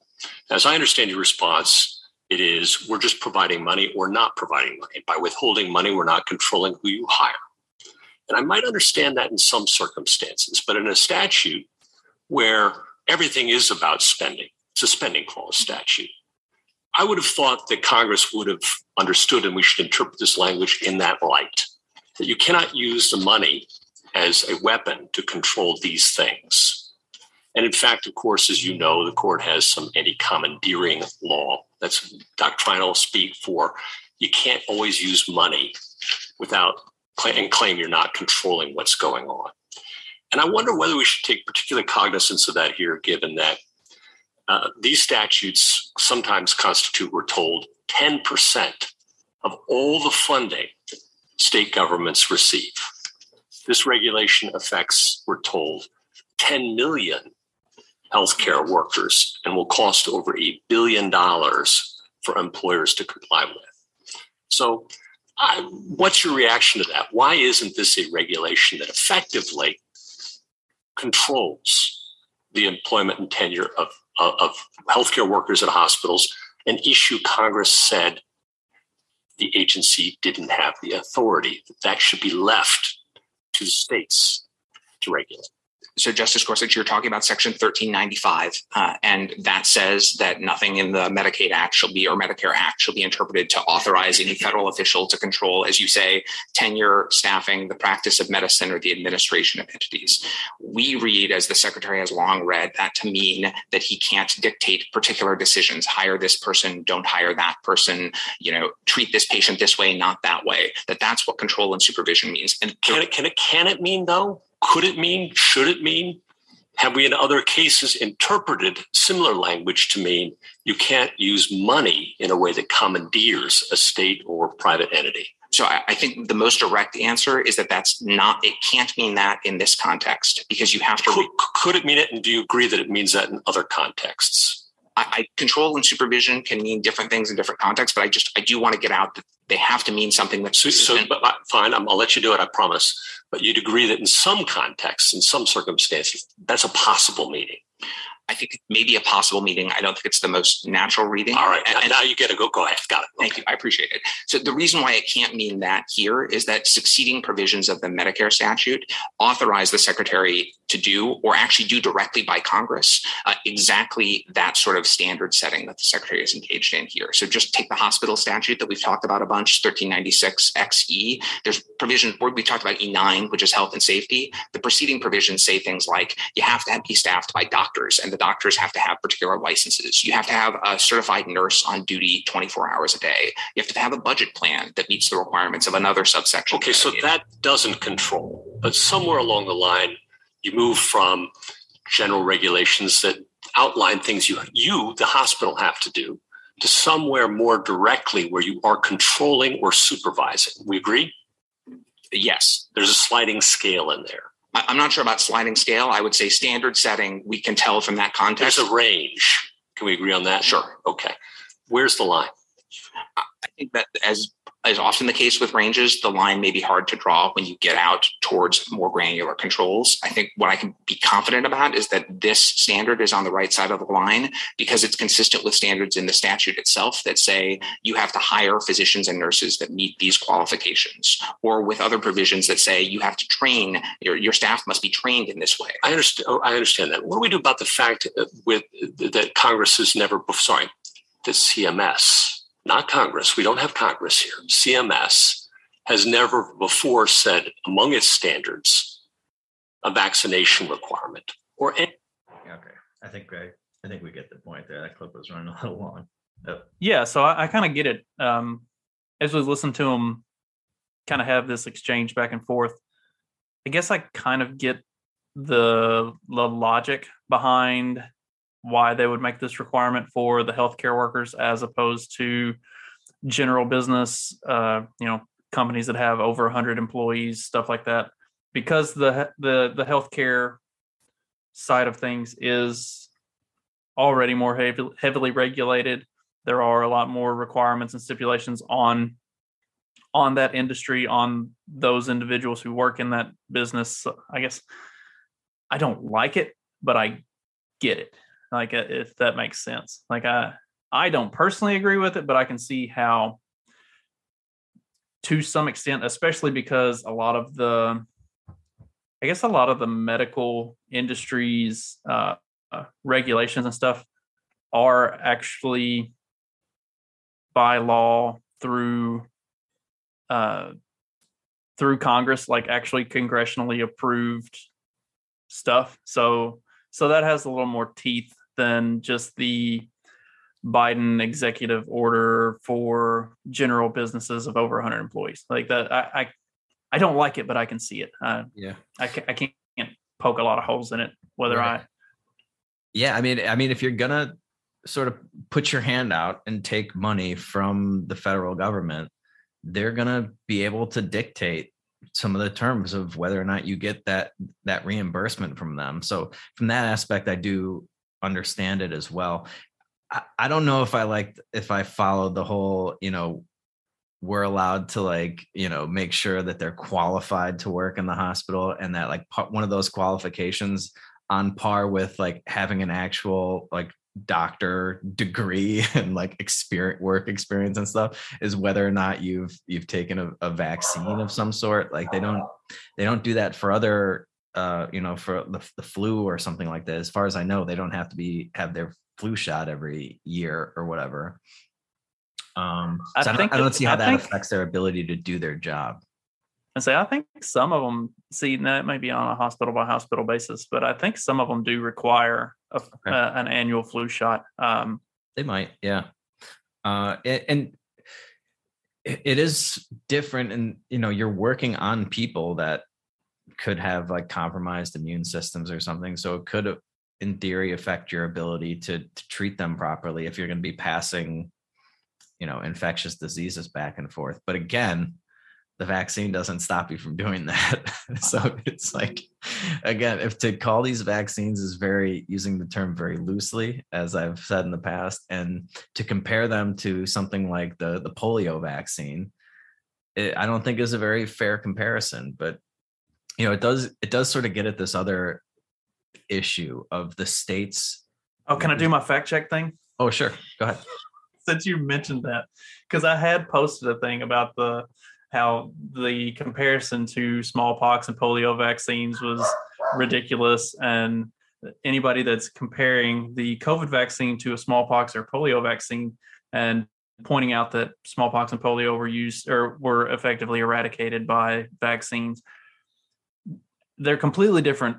As I understand your response, it is we're just providing money or not providing money. By withholding money, we're not controlling who you hire. And I might understand that in some circumstances, but in a statute where everything is about spending, it's a spending clause statute. I would have thought that Congress would have understood, and we should interpret this language in that light, that you cannot use the money as a weapon to control these things. And in fact, of course, as you know, the court has some anti commandeering law. That's doctrinal speak for you can't always use money without and claim you're not controlling what's going on. And I wonder whether we should take particular cognizance of that here, given that uh, these statutes sometimes constitute, we're told, 10% of all the funding state governments receive. This regulation affects, we're told, 10 million healthcare workers and will cost over a billion dollars for employers to comply with. So, what's your reaction to that? Why isn't this a regulation that effectively controls the employment and tenure of, Uh, of healthcare workers at hospitals an issue Congress said the agency didn't have the authority. That should be left to the states to regulate so Justice Gorsuch, you're talking about Section 1395, uh, and that says that nothing in the Medicaid Act shall be or Medicare Act shall be interpreted to authorize any federal official to control, as you say, tenure, staffing, the practice of medicine, or the administration of entities. We read, as the Secretary has long read, that to mean that he can't dictate particular decisions: hire this person, don't hire that person, you know, treat this patient this way, not that way. That that's what control and supervision means. And can it can it can it mean though? Could it mean? Should it mean? Have we in other cases interpreted similar language to mean you can't use money in a way that commandeers a state or private entity? So I, think the most direct answer is that that's not, it can't mean that in this context because you have to. Could, could it mean it? And do you agree that it means that in other contexts? I, I, control and supervision can mean different things in different contexts, but I just I do want to get out that they have to mean something that's so. so but, uh, fine, i will let you do it. I promise. But you'd agree that in some contexts, in some circumstances, that's a possible meaning. I think it may be a possible meeting. I don't think it's the most natural reading. All right. And, now you get to go. Go ahead. Got it. Thank you. I appreciate it. So the reason why it can't mean that here is that succeeding provisions of the Medicare statute authorize the secretary to do or actually do directly by Congress uh, exactly that sort of standard setting that the secretary is engaged in here. So just take the hospital statute that we've talked about a bunch, 1396 XE. There's provision or we talked about E9, which is health and safety. The preceding provisions say things like you have to be staffed by doctors and the doctors have to have particular licenses. You have to have a certified nurse on duty 24 hours a day. You have to have a budget plan that meets the requirements of another subsection. Okay, so that doesn't control, but somewhere along the line, you move from general regulations that outline things you, you, the hospital, have to do to somewhere more directly where you are controlling or supervising. We agree? Yes. There's a sliding scale in there. I'm not sure about sliding scale. I would say standard setting, we can tell from that context. There's a range. Can we agree on that? Sure. Okay. Where's the line? I think that as is often the case with ranges, the line may be hard to draw when you get out towards more granular controls. I think what I can be confident about is that this standard is on the right side of the line because it's consistent with standards in the statute itself that say you have to hire physicians and nurses that meet these qualifications, or with other provisions that say you have to train your, your staff must be trained in this way. I understand. Oh, I understand that. What do we do about the fact uh, with that Congress has never? Sorry, the CMS not Congress. We don't have Congress here. CMS has never before said among its standards a vaccination requirement or any. Okay, I think I, I think we get the point there. That clip was running a little long. Yep. Yeah, so I, I kind of get it. Um, as we listen to him, kind of have this exchange back and forth. I guess I kind of get the the logic behind why they would make this requirement for the healthcare workers as opposed to general business, uh, you know, companies that have over 100 employees, stuff like that, because the the the healthcare side of things is already more heavily regulated. There are a lot more requirements and stipulations on on that industry, on those individuals who work in that business. I guess I don't like it, but I get it like uh, if that makes sense. Like i i don't personally agree with it but i can see how to some extent especially because a lot of the i guess a lot of the medical industries uh, uh, regulations and stuff are actually by law through uh through congress like actually congressionally approved stuff. So so that has a little more teeth than just the Biden executive order for general businesses of over 100 employees. Like that, I, I, I don't like it, but I can see it. Uh, yeah, I, can, I can't poke a lot of holes in it. Whether right. I, yeah, I mean, I mean, if you're gonna sort of put your hand out and take money from the federal government, they're gonna be able to dictate some of the terms of whether or not you get that that reimbursement from them. So from that aspect, I do understand it as well. I, I don't know if I like if I followed the whole, you know, we're allowed to like you know make sure that they're qualified to work in the hospital and that like one of those qualifications on par with like having an actual like doctor degree and like experience work experience and stuff is whether or not you've you've taken a, a vaccine of some sort. Like they don't they don't do that for other uh you know for the, the flu or something like that. As far as i know they don't have to be have their flu shot every year or whatever. Um so I, I, don't, I don't see how I that think, affects their ability to do their job and say I think some of them see that may be on a hospital by hospital basis, but I think some of them do require a, okay. uh, an annual flu shot. Um, they might, yeah. Uh, and it is different, and you know, you're working on people that could have like compromised immune systems or something, so it could, in theory, affect your ability to, to treat them properly if you're going to be passing, you know, infectious diseases back and forth. But again, the vaccine doesn't stop you from doing that. so it's like, again, if to call these vaccines is very using the term very loosely, as I've said in the past, and to compare them to something like the the polio vaccine, it, I don't think is a very fair comparison. But you know, it does it does sort of get at this other issue of the states. Oh, can I do my fact check thing? Oh, sure. Go ahead. Since you mentioned that, because I had posted a thing about the how the comparison to smallpox and polio vaccines was ridiculous and anybody that's comparing the covid vaccine to a smallpox or polio vaccine and pointing out that smallpox and polio were used or were effectively eradicated by vaccines they're completely different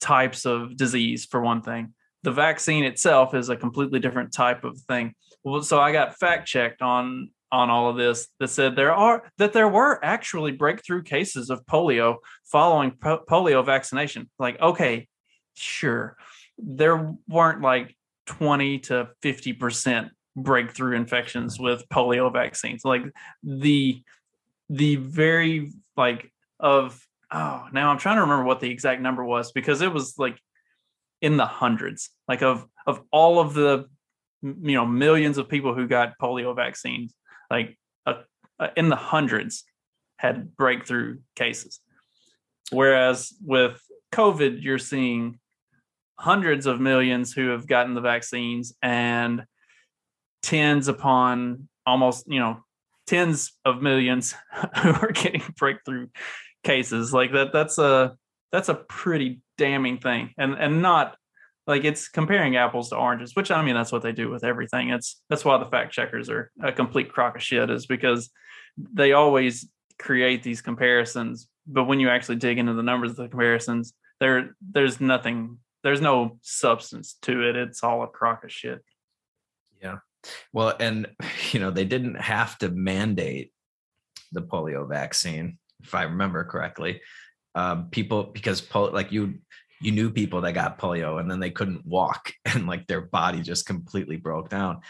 types of disease for one thing the vaccine itself is a completely different type of thing. Well, so I got fact checked on on all of this that said there are that there were actually breakthrough cases of polio following po- polio vaccination. Like, okay, sure, there weren't like 20 to 50 percent breakthrough infections mm-hmm. with polio vaccines. Like the the very like of oh now I'm trying to remember what the exact number was because it was like in the hundreds, like of of all of the you know millions of people who got polio vaccines, like uh, uh, in the hundreds had breakthrough cases. Whereas with COVID, you're seeing hundreds of millions who have gotten the vaccines and tens upon almost, you know, tens of millions who are getting breakthrough cases. Like that, that's a that's a pretty damning thing, and and not like it's comparing apples to oranges. Which I mean, that's what they do with everything. It's that's why the fact checkers are a complete crock of shit, is because they always create these comparisons, but when you actually dig into the numbers of the comparisons, there there's nothing, there's no substance to it. It's all a crock of shit. Yeah. Well, and you know, they didn't have to mandate the polio vaccine, if I remember correctly. Um, people because pol- like you you knew people that got polio and then they couldn't walk and like their body just completely broke down.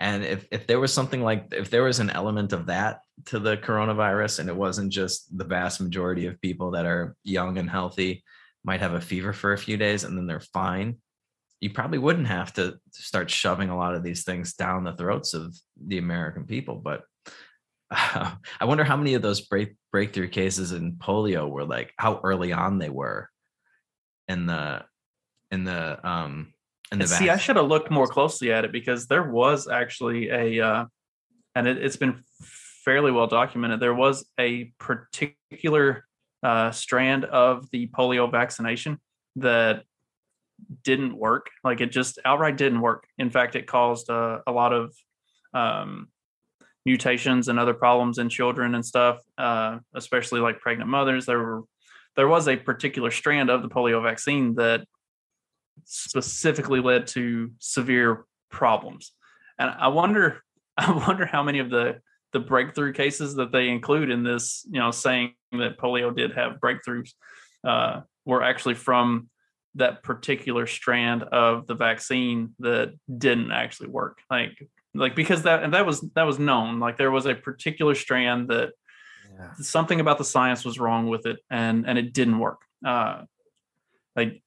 And if if there was something like if there was an element of that to the coronavirus and it wasn't just the vast majority of people that are young and healthy might have a fever for a few days and then they're fine you probably wouldn't have to start shoving a lot of these things down the throats of the American people. But uh, I wonder how many of those break, breakthrough cases in polio were like how early on they were in the in the um in the see. I should have looked more closely at it because there was actually a uh, and it, it's been fairly well documented. There was a particular uh, strand of the polio vaccination that didn't work. Like it just outright didn't work. In fact, it caused uh, a lot of um, mutations and other problems in children and stuff, uh, especially like pregnant mothers. There were there was a particular strand of the polio vaccine that specifically led to severe problems, and I wonder I wonder how many of the the breakthrough cases that they include in this, you know, saying that polio did have breakthroughs, uh, were actually from that particular strand of the vaccine that didn't actually work. Like like because that and that was that was known. Like there was a particular strand that yeah. something about the science was wrong with it and and it didn't work uh like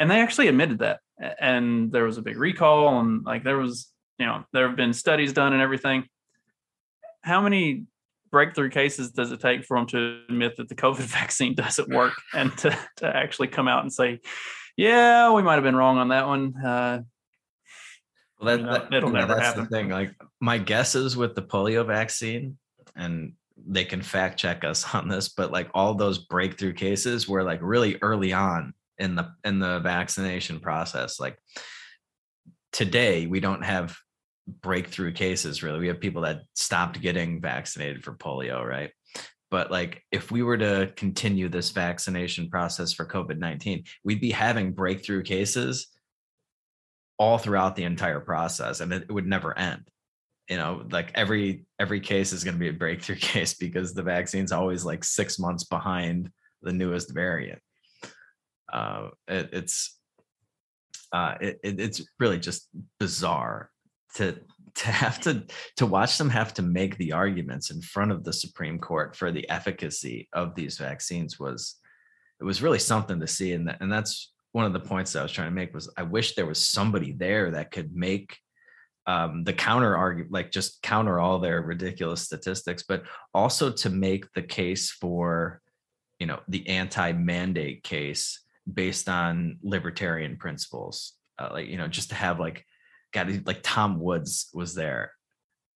and they actually admitted that and there was a big recall and like there was you know there have been studies done and everything how many breakthrough cases does it take for them to admit that the COVID vaccine doesn't work and to, to actually come out and say, yeah, we might have been wrong on that one. Uh, well, that, that it'll never that's happen. The thing. Like my guesses with the polio vaccine, and they can fact check us on this, but like all those breakthrough cases were like really early on in the in the vaccination process. Like today, we don't have breakthrough cases really we have people that stopped getting vaccinated for polio right but like if we were to continue this vaccination process for covid-19 we'd be having breakthrough cases all throughout the entire process and it, would never end you know like every every case is going to be a breakthrough case because the vaccine's always like six months behind the newest variant. Uh, it, it's uh, it, it's really just bizarre to to have to to watch them have to make the arguments in front of the Supreme Court for the efficacy of these vaccines was it was really something to see. And that, and that's one of the points that I was trying to make was I wish there was somebody there that could make um, the counter argument, like just counter all their ridiculous statistics, but also to make the case for, you know, the anti-mandate case based on libertarian principles. Uh, like, you know, just to have like God, like Tom Woods was there.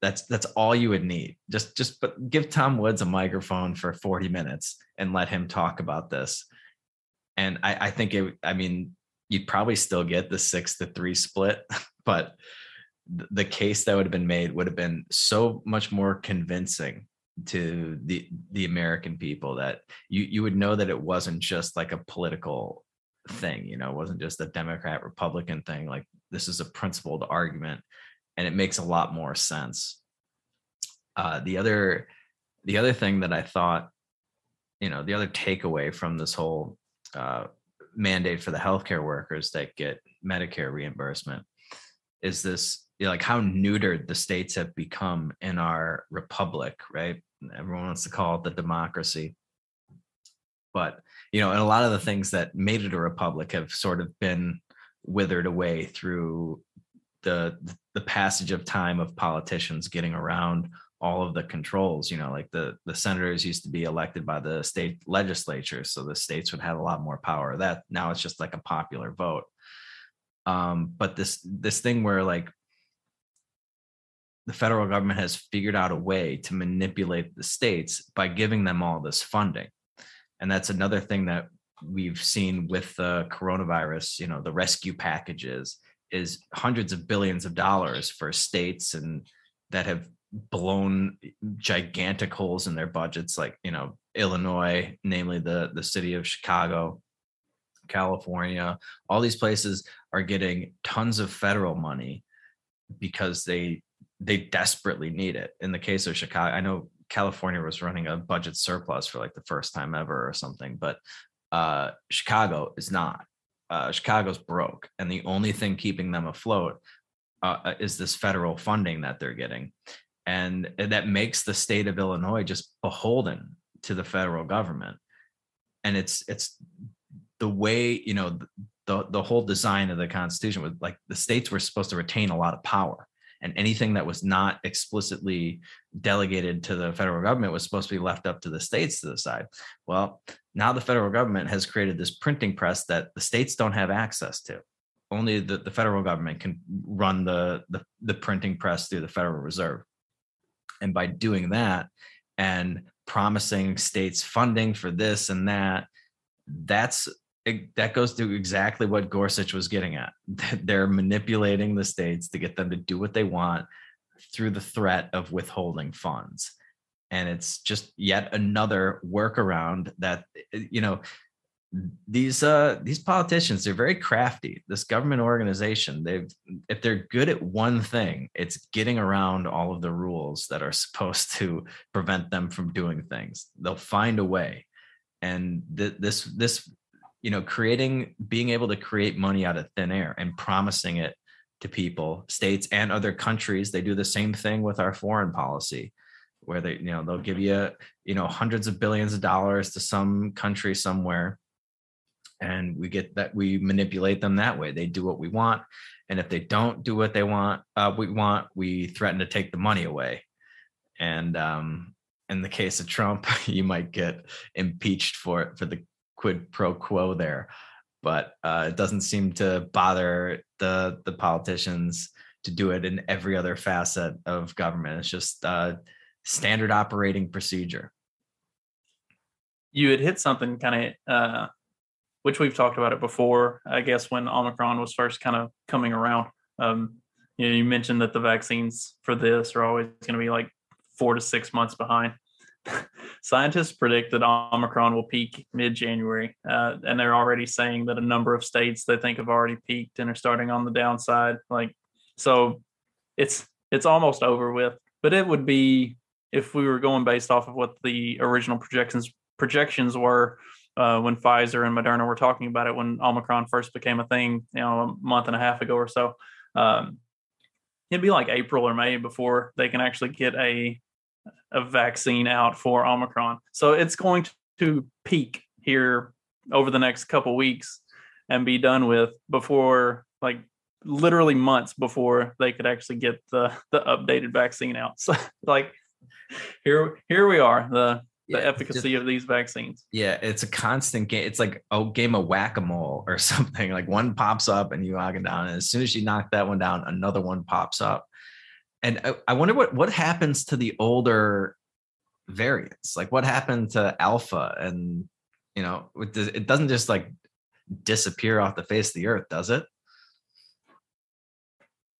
That's that's all you would need. Just just but give Tom Woods a microphone for 40 minutes and let him talk about this. And I, I think it, I mean, you'd probably still get the six to three split, but the case that would have been made would have been so much more convincing to the the American people that you you would know that it wasn't just like a political thing. You know, it wasn't just a Democrat Republican thing. Like this is a principled argument, and it makes a lot more sense. Uh, the other, the other thing that I thought, you know, the other takeaway from this whole uh, mandate for the healthcare workers that get Medicare reimbursement is this you know, like how neutered the states have become in our republic, right? Everyone wants to call it the democracy. But, you know, and a lot of the things that made it a republic have sort of been withered away through the the passage of time of politicians getting around all of the controls you know like the the senators used to be elected by the state legislatures so the states would have a lot more power that now it's just like a popular vote um but this this thing where like the federal government has figured out a way to manipulate the states by giving them all this funding. And that's another thing that we've seen with the coronavirus you know the rescue packages is hundreds of billions of dollars for states and that have blown gigantic holes in their budgets like you know illinois namely the the city of chicago california. All these places are getting tons of federal money because they they desperately need it. In the case of chicago i know california was running a budget surplus for like the first time ever or something but uh chicago is not. Uh chicago's broke and the only thing keeping them afloat uh, is this federal funding that they're getting. And that makes the state of Illinois just beholden to the federal government. And it's it's the way you know the the whole design of the Constitution was like the states were supposed to retain a lot of power, and anything that was not explicitly delegated to the federal government was supposed to be left up to the states to decide. Well, now the federal government has created this printing press that the states don't have access to. Only the, the federal government can run the, the the printing press through the Federal Reserve and by doing that and promising states funding for this and that, that's that goes to exactly what Gorsuch was getting at. They're manipulating the states to get them to do what they want through the threat of withholding funds. And it's just yet another workaround that, you know, these uh these politicians they're very crafty this government organization they've if they're good at one thing it's getting around all of the rules that are supposed to prevent them from doing things they'll find a way and th- this this you know creating being able to create money out of thin air and promising it to people states and other countries they do the same thing with our foreign policy where they you know they'll give you you know hundreds of billions of dollars to some country somewhere and we get that we manipulate them that way. They do what we want and if they don't do what they want uh, we want we threaten to take the money away. And um, in the case of trump you might get impeached for it for the quid pro quo there but uh, it doesn't seem to bother the the politicians to do it in every other facet of government it's just uh, standard operating procedure you had hit something kind of uh, which we've talked about it before. I guess when Omicron was first kind of coming around, um, you know, you mentioned that the vaccines for this are always going to be like four to six months behind. Scientists predict that Omicron will peak mid-January, uh, and they're already saying that a number of states they think have already peaked and are starting on the downside. Like, so it's it's almost over with. But it would be if we were going based off of what the original projections projections were uh, when Pfizer and Moderna were talking about it when Omicron first became a thing, you know, a month and a half ago or so. Um, it'd be like April or May before they can actually get a a vaccine out for Omicron. So it's going to peak here over the next couple weeks and be done with before like literally months before they could actually get the the updated vaccine out. So like here here we are. The the yeah, efficacy just, of these vaccines. Yeah, it's a constant game. It's like a game of whack a mole or something. Like one pops up and you knock it down, and as soon as you knock that one down, another one pops up. And I, I wonder what what happens to the older variants. Like what happened to Alpha, and you know, it doesn't just like disappear off the face of the earth, does it?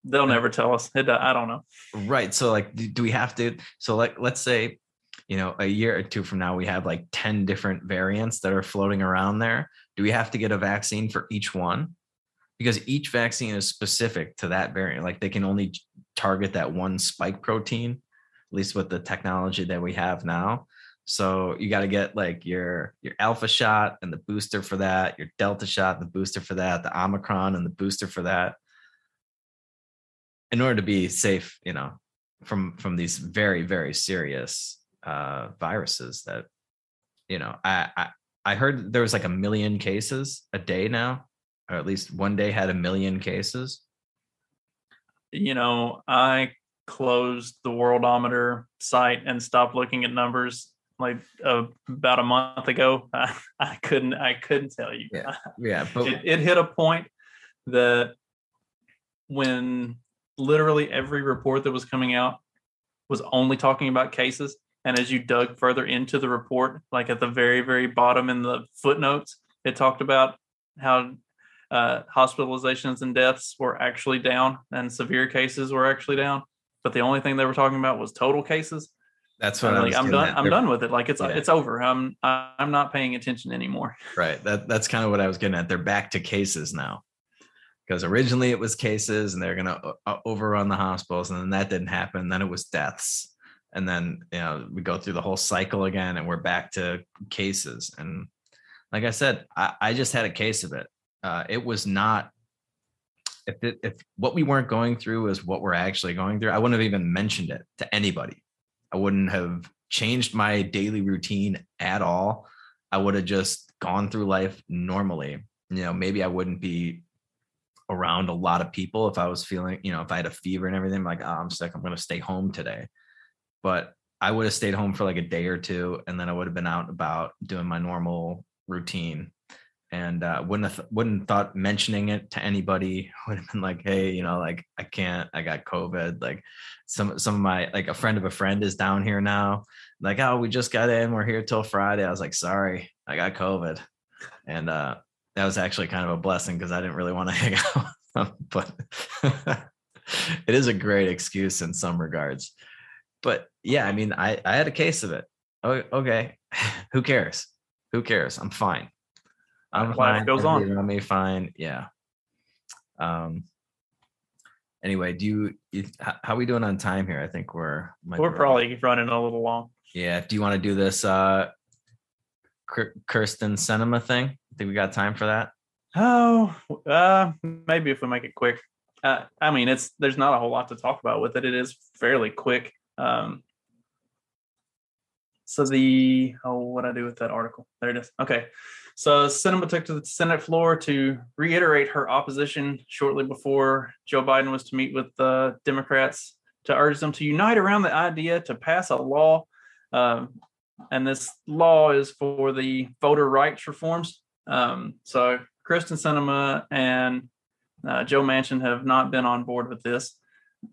They'll never tell us. It, I don't know. Right. So like, do, do we have to? So like, let's say you know, a year or two from now, we have like 10 different variants that are floating around there. Do we have to get a vaccine for each one? Because each vaccine is specific to that variant. Like they can only target that one spike protein, at least with the technology that we have now. So you got to get like your your alpha shot and the booster for that, your delta shot and the booster for that, the omicron and the booster for that. In order to be safe, you know, from from these very very serious uh, viruses that you know I, I I heard there was like a million cases a day now, or at least one day had a million cases. You know, I closed the Worldometer site and stopped looking at numbers like uh, about a month ago. I, I, couldn't I couldn't tell you. Yeah, yeah, but it, it hit a point that when literally every report that was coming out was only talking about cases and as you dug further into the report, like at the very, very bottom in the footnotes, it talked about how uh, hospitalizations and deaths were actually down and severe cases were actually down. But the only thing they were talking about was total cases. That's what I'm, like, I'm done. At. I'm They're, done with it. Like it's yeah. it's over. I'm I'm not paying attention anymore. Right. That that's kind of what I was getting at. They're back to cases now. Because originally it was cases and they're going to uh, overrun the hospitals, and then that didn't happen. Then it was deaths and then you know we go through the whole cycle again and we're back to cases and like i said i, I just had a case of it uh, it was not if it, if what we weren't going through is what we're actually going through i wouldn't have even mentioned it to anybody. I wouldn't have changed my daily routine at all. I would have just gone through life normally. You know maybe i wouldn't be around a lot of people if i was feeling you know if i had a fever and everything I'm like oh i'm sick i'm going to stay home today. But I would have stayed home for like a day or two, and then I would have been out about doing my normal routine, and uh, wouldn't have wouldn't thought mentioning it to anybody. Would have been like, hey, you know, like I can't, I got COVID. Like some some of my like a friend of a friend is down here now. Like, oh, we just got in, we're here till Friday. I was like, sorry, I got COVID, and uh, that was actually kind of a blessing because I didn't really want to hang out, but. it is a great excuse in some regards but yeah, I mean, I I had a case of it. Okay, who cares? Who cares? I'm fine. I'm fine. Goes on. Around me fine. Yeah. Um. Anyway, do you, you how are we doing on time here? I think we're we're probably running a little long. Yeah. Do you want to do this uh Kyrsten Sinema thing? I think we got time for that? Oh, uh, maybe if we make it quick. Uh, I mean, it's there's not a whole lot to talk about with it. It is fairly quick. Um, so the oh, what I do with that article? There it is. Okay. So Sinema took to the Senate floor to reiterate her opposition shortly before Joe Biden was to meet with the Democrats to urge them to unite around the idea to pass a law. Um, and this law is for the voter rights reforms. Um, so Kyrsten Sinema and uh, Joe Manchin have not been on board with this.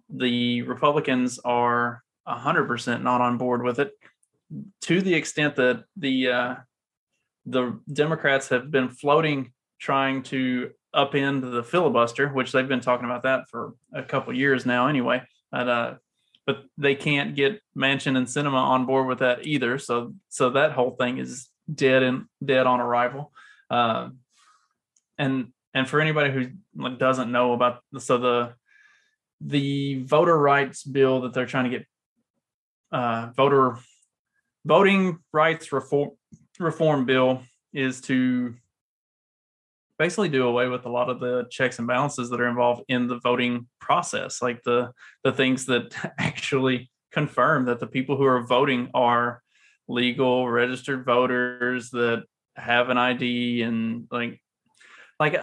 The Republicans are 100% not on board with it to the extent that the uh, the Democrats have been floating trying to upend the filibuster, which they've been talking about that for a couple years now anyway. But, uh, but they can't get Manchin and Sinema on board with that either. So so that whole thing is dead and dead on arrival. Uh, and and for anybody who doesn't know about so the the voter rights bill that they're trying to get uh, voter voting rights reform reform bill is to basically do away with a lot of the checks and balances that are involved in the voting process like the the things that actually confirm that the people who are voting are legal registered voters that have an ID and like like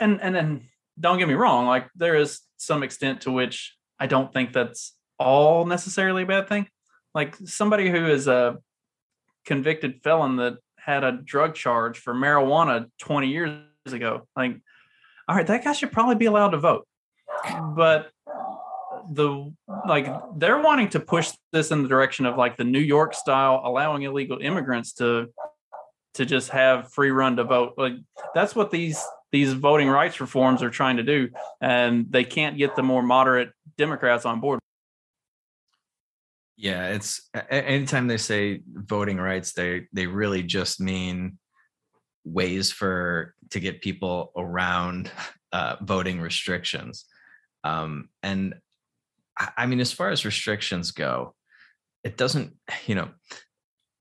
and and then don't get me wrong like there is some extent to which I don't think that's all necessarily a bad thing. Like somebody who is a convicted felon that had a drug charge for marijuana 20 years ago. Like all right that guy should probably be allowed to vote. But the like they're wanting to push this in the direction of like the new york style allowing illegal immigrants to to just have free run to vote. Like that's what these these voting rights reforms are trying to do and they can't get the more moderate democrats on board Yeah, it's anytime they say voting rights, they they really just mean ways for to get people around uh, voting restrictions. Um, and I mean, as far as restrictions go, it doesn't, you know,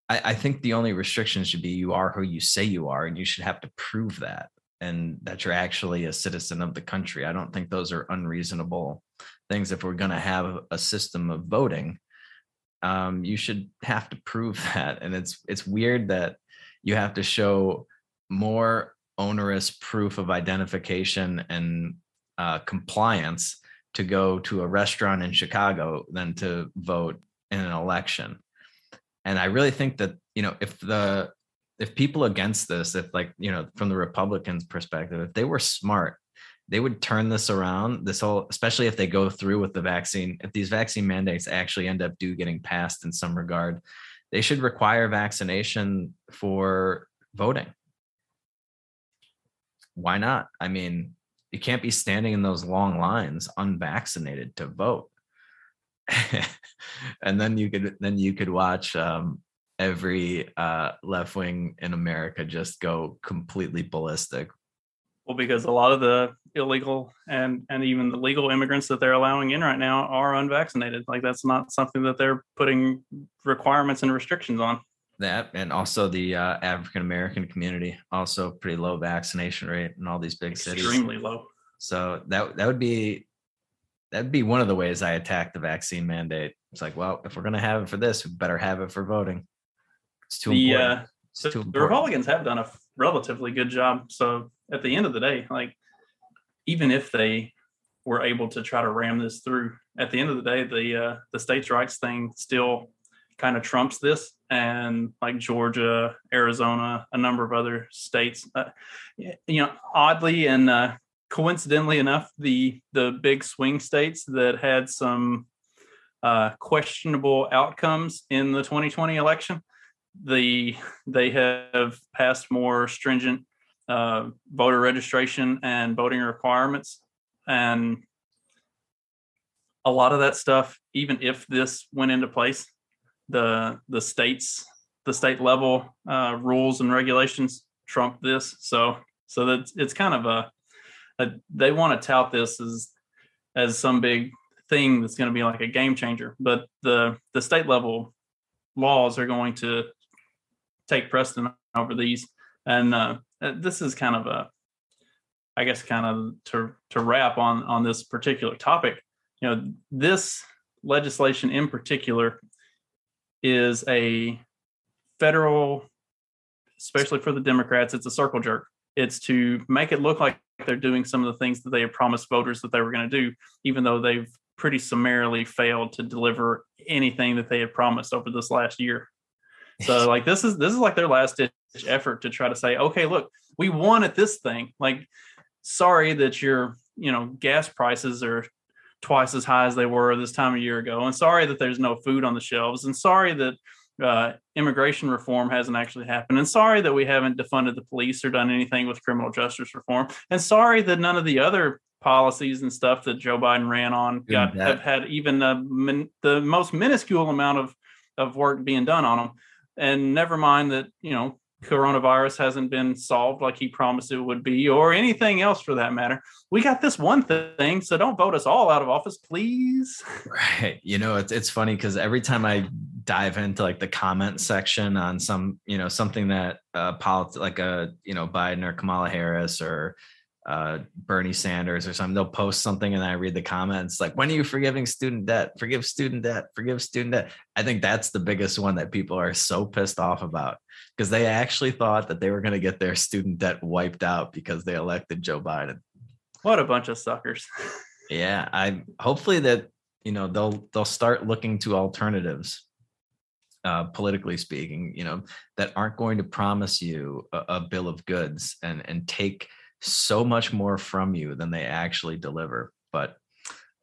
I, I think the only restriction should be you are who you say you are, and you should have to prove that and that you're actually a citizen of the country. I don't think those are unreasonable things. If we're going to have a system of voting, um, you should have to prove that. And it's it's weird that you have to show more onerous proof of identification and uh, compliance to go to a restaurant in Chicago than to vote in an election. And I really think that you know if the if people against this, if like you know from the Republicans' perspective, if they were smart, they would turn this around. This whole, especially if they go through with the vaccine, if these vaccine mandates actually end up do getting passed in some regard, they should require vaccination for voting. Why not? I mean, you can't be standing in those long lines unvaccinated to vote. and then you could then you could watch um, every uh, left wing in America just go completely ballistic. Well, because a lot of the illegal and and even the legal immigrants that they're allowing in right now are unvaccinated. Like that's not something that they're putting requirements and restrictions on. That and also the uh, African American community also pretty low vaccination rate in all these big Extremely cities. Extremely low. So that that would be that'd be one of the ways I attack the vaccine mandate. It's like, well, if we're gonna have it for this, we better have it for voting. It's too the, important. Uh, it's the, too the important. Republicans have done a relatively good job. So at the end of the day, like even if they were able to try to ram this through, at the end of the day, the uh, the states' rights thing still kind of trumps this, and like Georgia, Arizona, a number of other states, uh, you know, oddly and uh, coincidentally enough, the the big swing states that had some uh, questionable outcomes in the 2020 election, the they have passed more stringent uh, voter registration and voting requirements, and a lot of that stuff, even if this went into place, the the states the state level uh, rules and regulations trump this. So so that it's kind of a, a they want to tout this as as some big thing that's going to be like a game changer, but the the state level laws are going to take Preston over these. And uh, this is kind of a, I guess, kind of to to wrap on on this particular topic. You know, this legislation in particular is a federal, especially for the Democrats, it's a circle jerk. It's to make it look like they're doing some of the things that they had promised voters that they were going to do, even though they've pretty summarily failed to deliver anything that they had promised over this last year. So like this is this is like their last ditch effort to try to say, okay, look, we won at this thing. Like, sorry that your you know gas prices are twice as high as they were this time a year ago, and sorry that there's no food on the shelves, and sorry that uh, immigration reform hasn't actually happened, and sorry that we haven't defunded the police or done anything with criminal justice reform, and sorry that none of the other policies and stuff that Joe Biden ran on got have had even a, min, the most minuscule amount of of work being done on them. And never mind that you know coronavirus hasn't been solved like he promised it would be, or anything else for that matter. We got this one thing, so don't vote us all out of office, please. Right. You know, it's it's funny because every time I dive into like the comment section on some, you know, something that uh politics like a you know Biden or Kamala Harris or uh, Bernie Sanders or something, they'll post something and I read the comments like, when are you forgiving student debt? Forgive student debt, forgive student debt. I think that's the biggest one that people are so pissed off about because they actually thought that they were going to get their student debt wiped out because they elected Joe Biden. What a bunch of suckers. yeah. I hopefully that, you know, they'll, they'll start looking to alternatives uh, politically speaking, you know, that aren't going to promise you a, a bill of goods and, and take, so much more from you than they actually deliver. But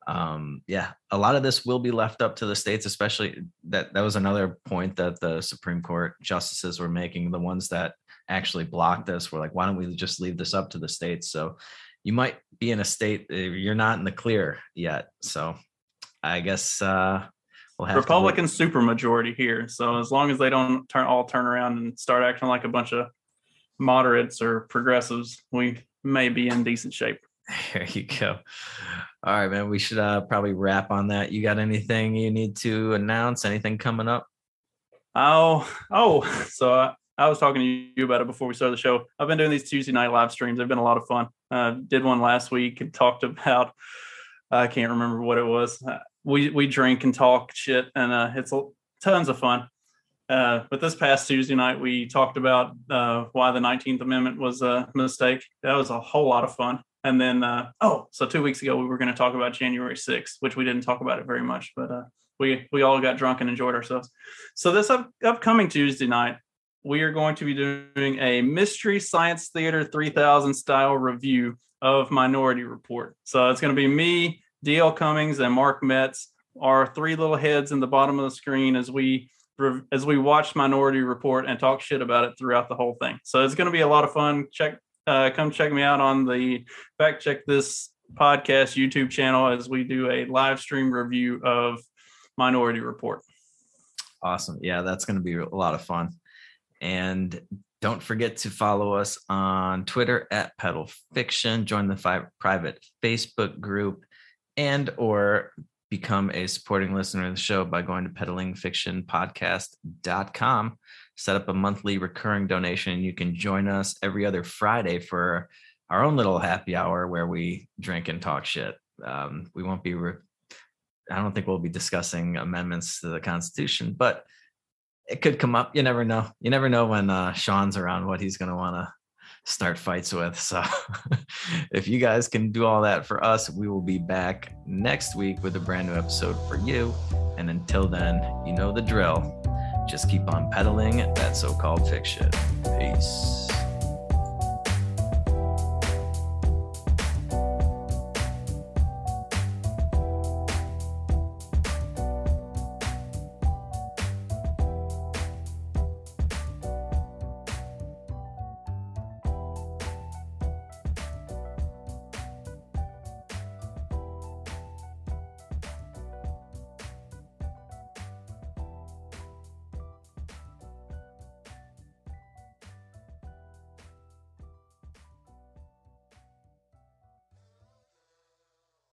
um, yeah, a lot of this will be left up to the states, especially that that was another point that the Supreme Court justices were making. The ones that actually blocked this were like, why don't we just leave this up to the states? So you might be in a state you're not in the clear yet. So I guess uh, we'll have. Republican supermajority here. So as long as they don't turn all turn around and start acting like a bunch of moderates or progressives, we may be in decent shape. There you go. All right, man. We should uh, probably wrap on that. You got anything you need to announce? Anything coming up? Oh, oh. So I, I was talking to you about it before we started the show. I've been doing these Tuesday night live streams. They've been a lot of fun. Uh, did one last week and talked about. I can't remember what it was. Uh, we we drink and talk shit, and uh, it's a, tons of fun. Uh, but this past Tuesday night, we talked about uh, why the 19th Amendment was a mistake. That was a whole lot of fun. And then, uh, oh, so two weeks ago, we were going to talk about January 6th, which we didn't talk about it very much, but uh, we we all got drunk and enjoyed ourselves. So this up, upcoming Tuesday night, we are going to be doing a Mystery Science Theater 3000 style review of Minority Report. So it's going to be me, DL Cummings, and Mark Metz, our three little heads in the bottom of the screen as we as we watch Minority Report and talk shit about it throughout the whole thing. So it's going to be a lot of fun. Check, uh, come check me out on the Fact Check This podcast YouTube channel as we do a live stream review of Minority Report. Awesome. Yeah, that's going to be a lot of fun. And don't forget to follow us on Twitter at Pedal Fiction. Join the fi- private Facebook group and or become a supporting listener of the show by going to peddlingfictionpodcast.com. Set up a monthly recurring donation, and you can join us every other Friday for our own little happy hour where we drink and talk shit. Um, we won't be, re- I don't think we'll be discussing amendments to the Constitution, but it could come up. You never know. You never know when uh, Sean's around what he's going to want to start fights with. So if you guys can do all that for us, we will be back next week with a brand new episode for you. And until then, you know the drill. Just keep on peddling that so called fiction. Peace.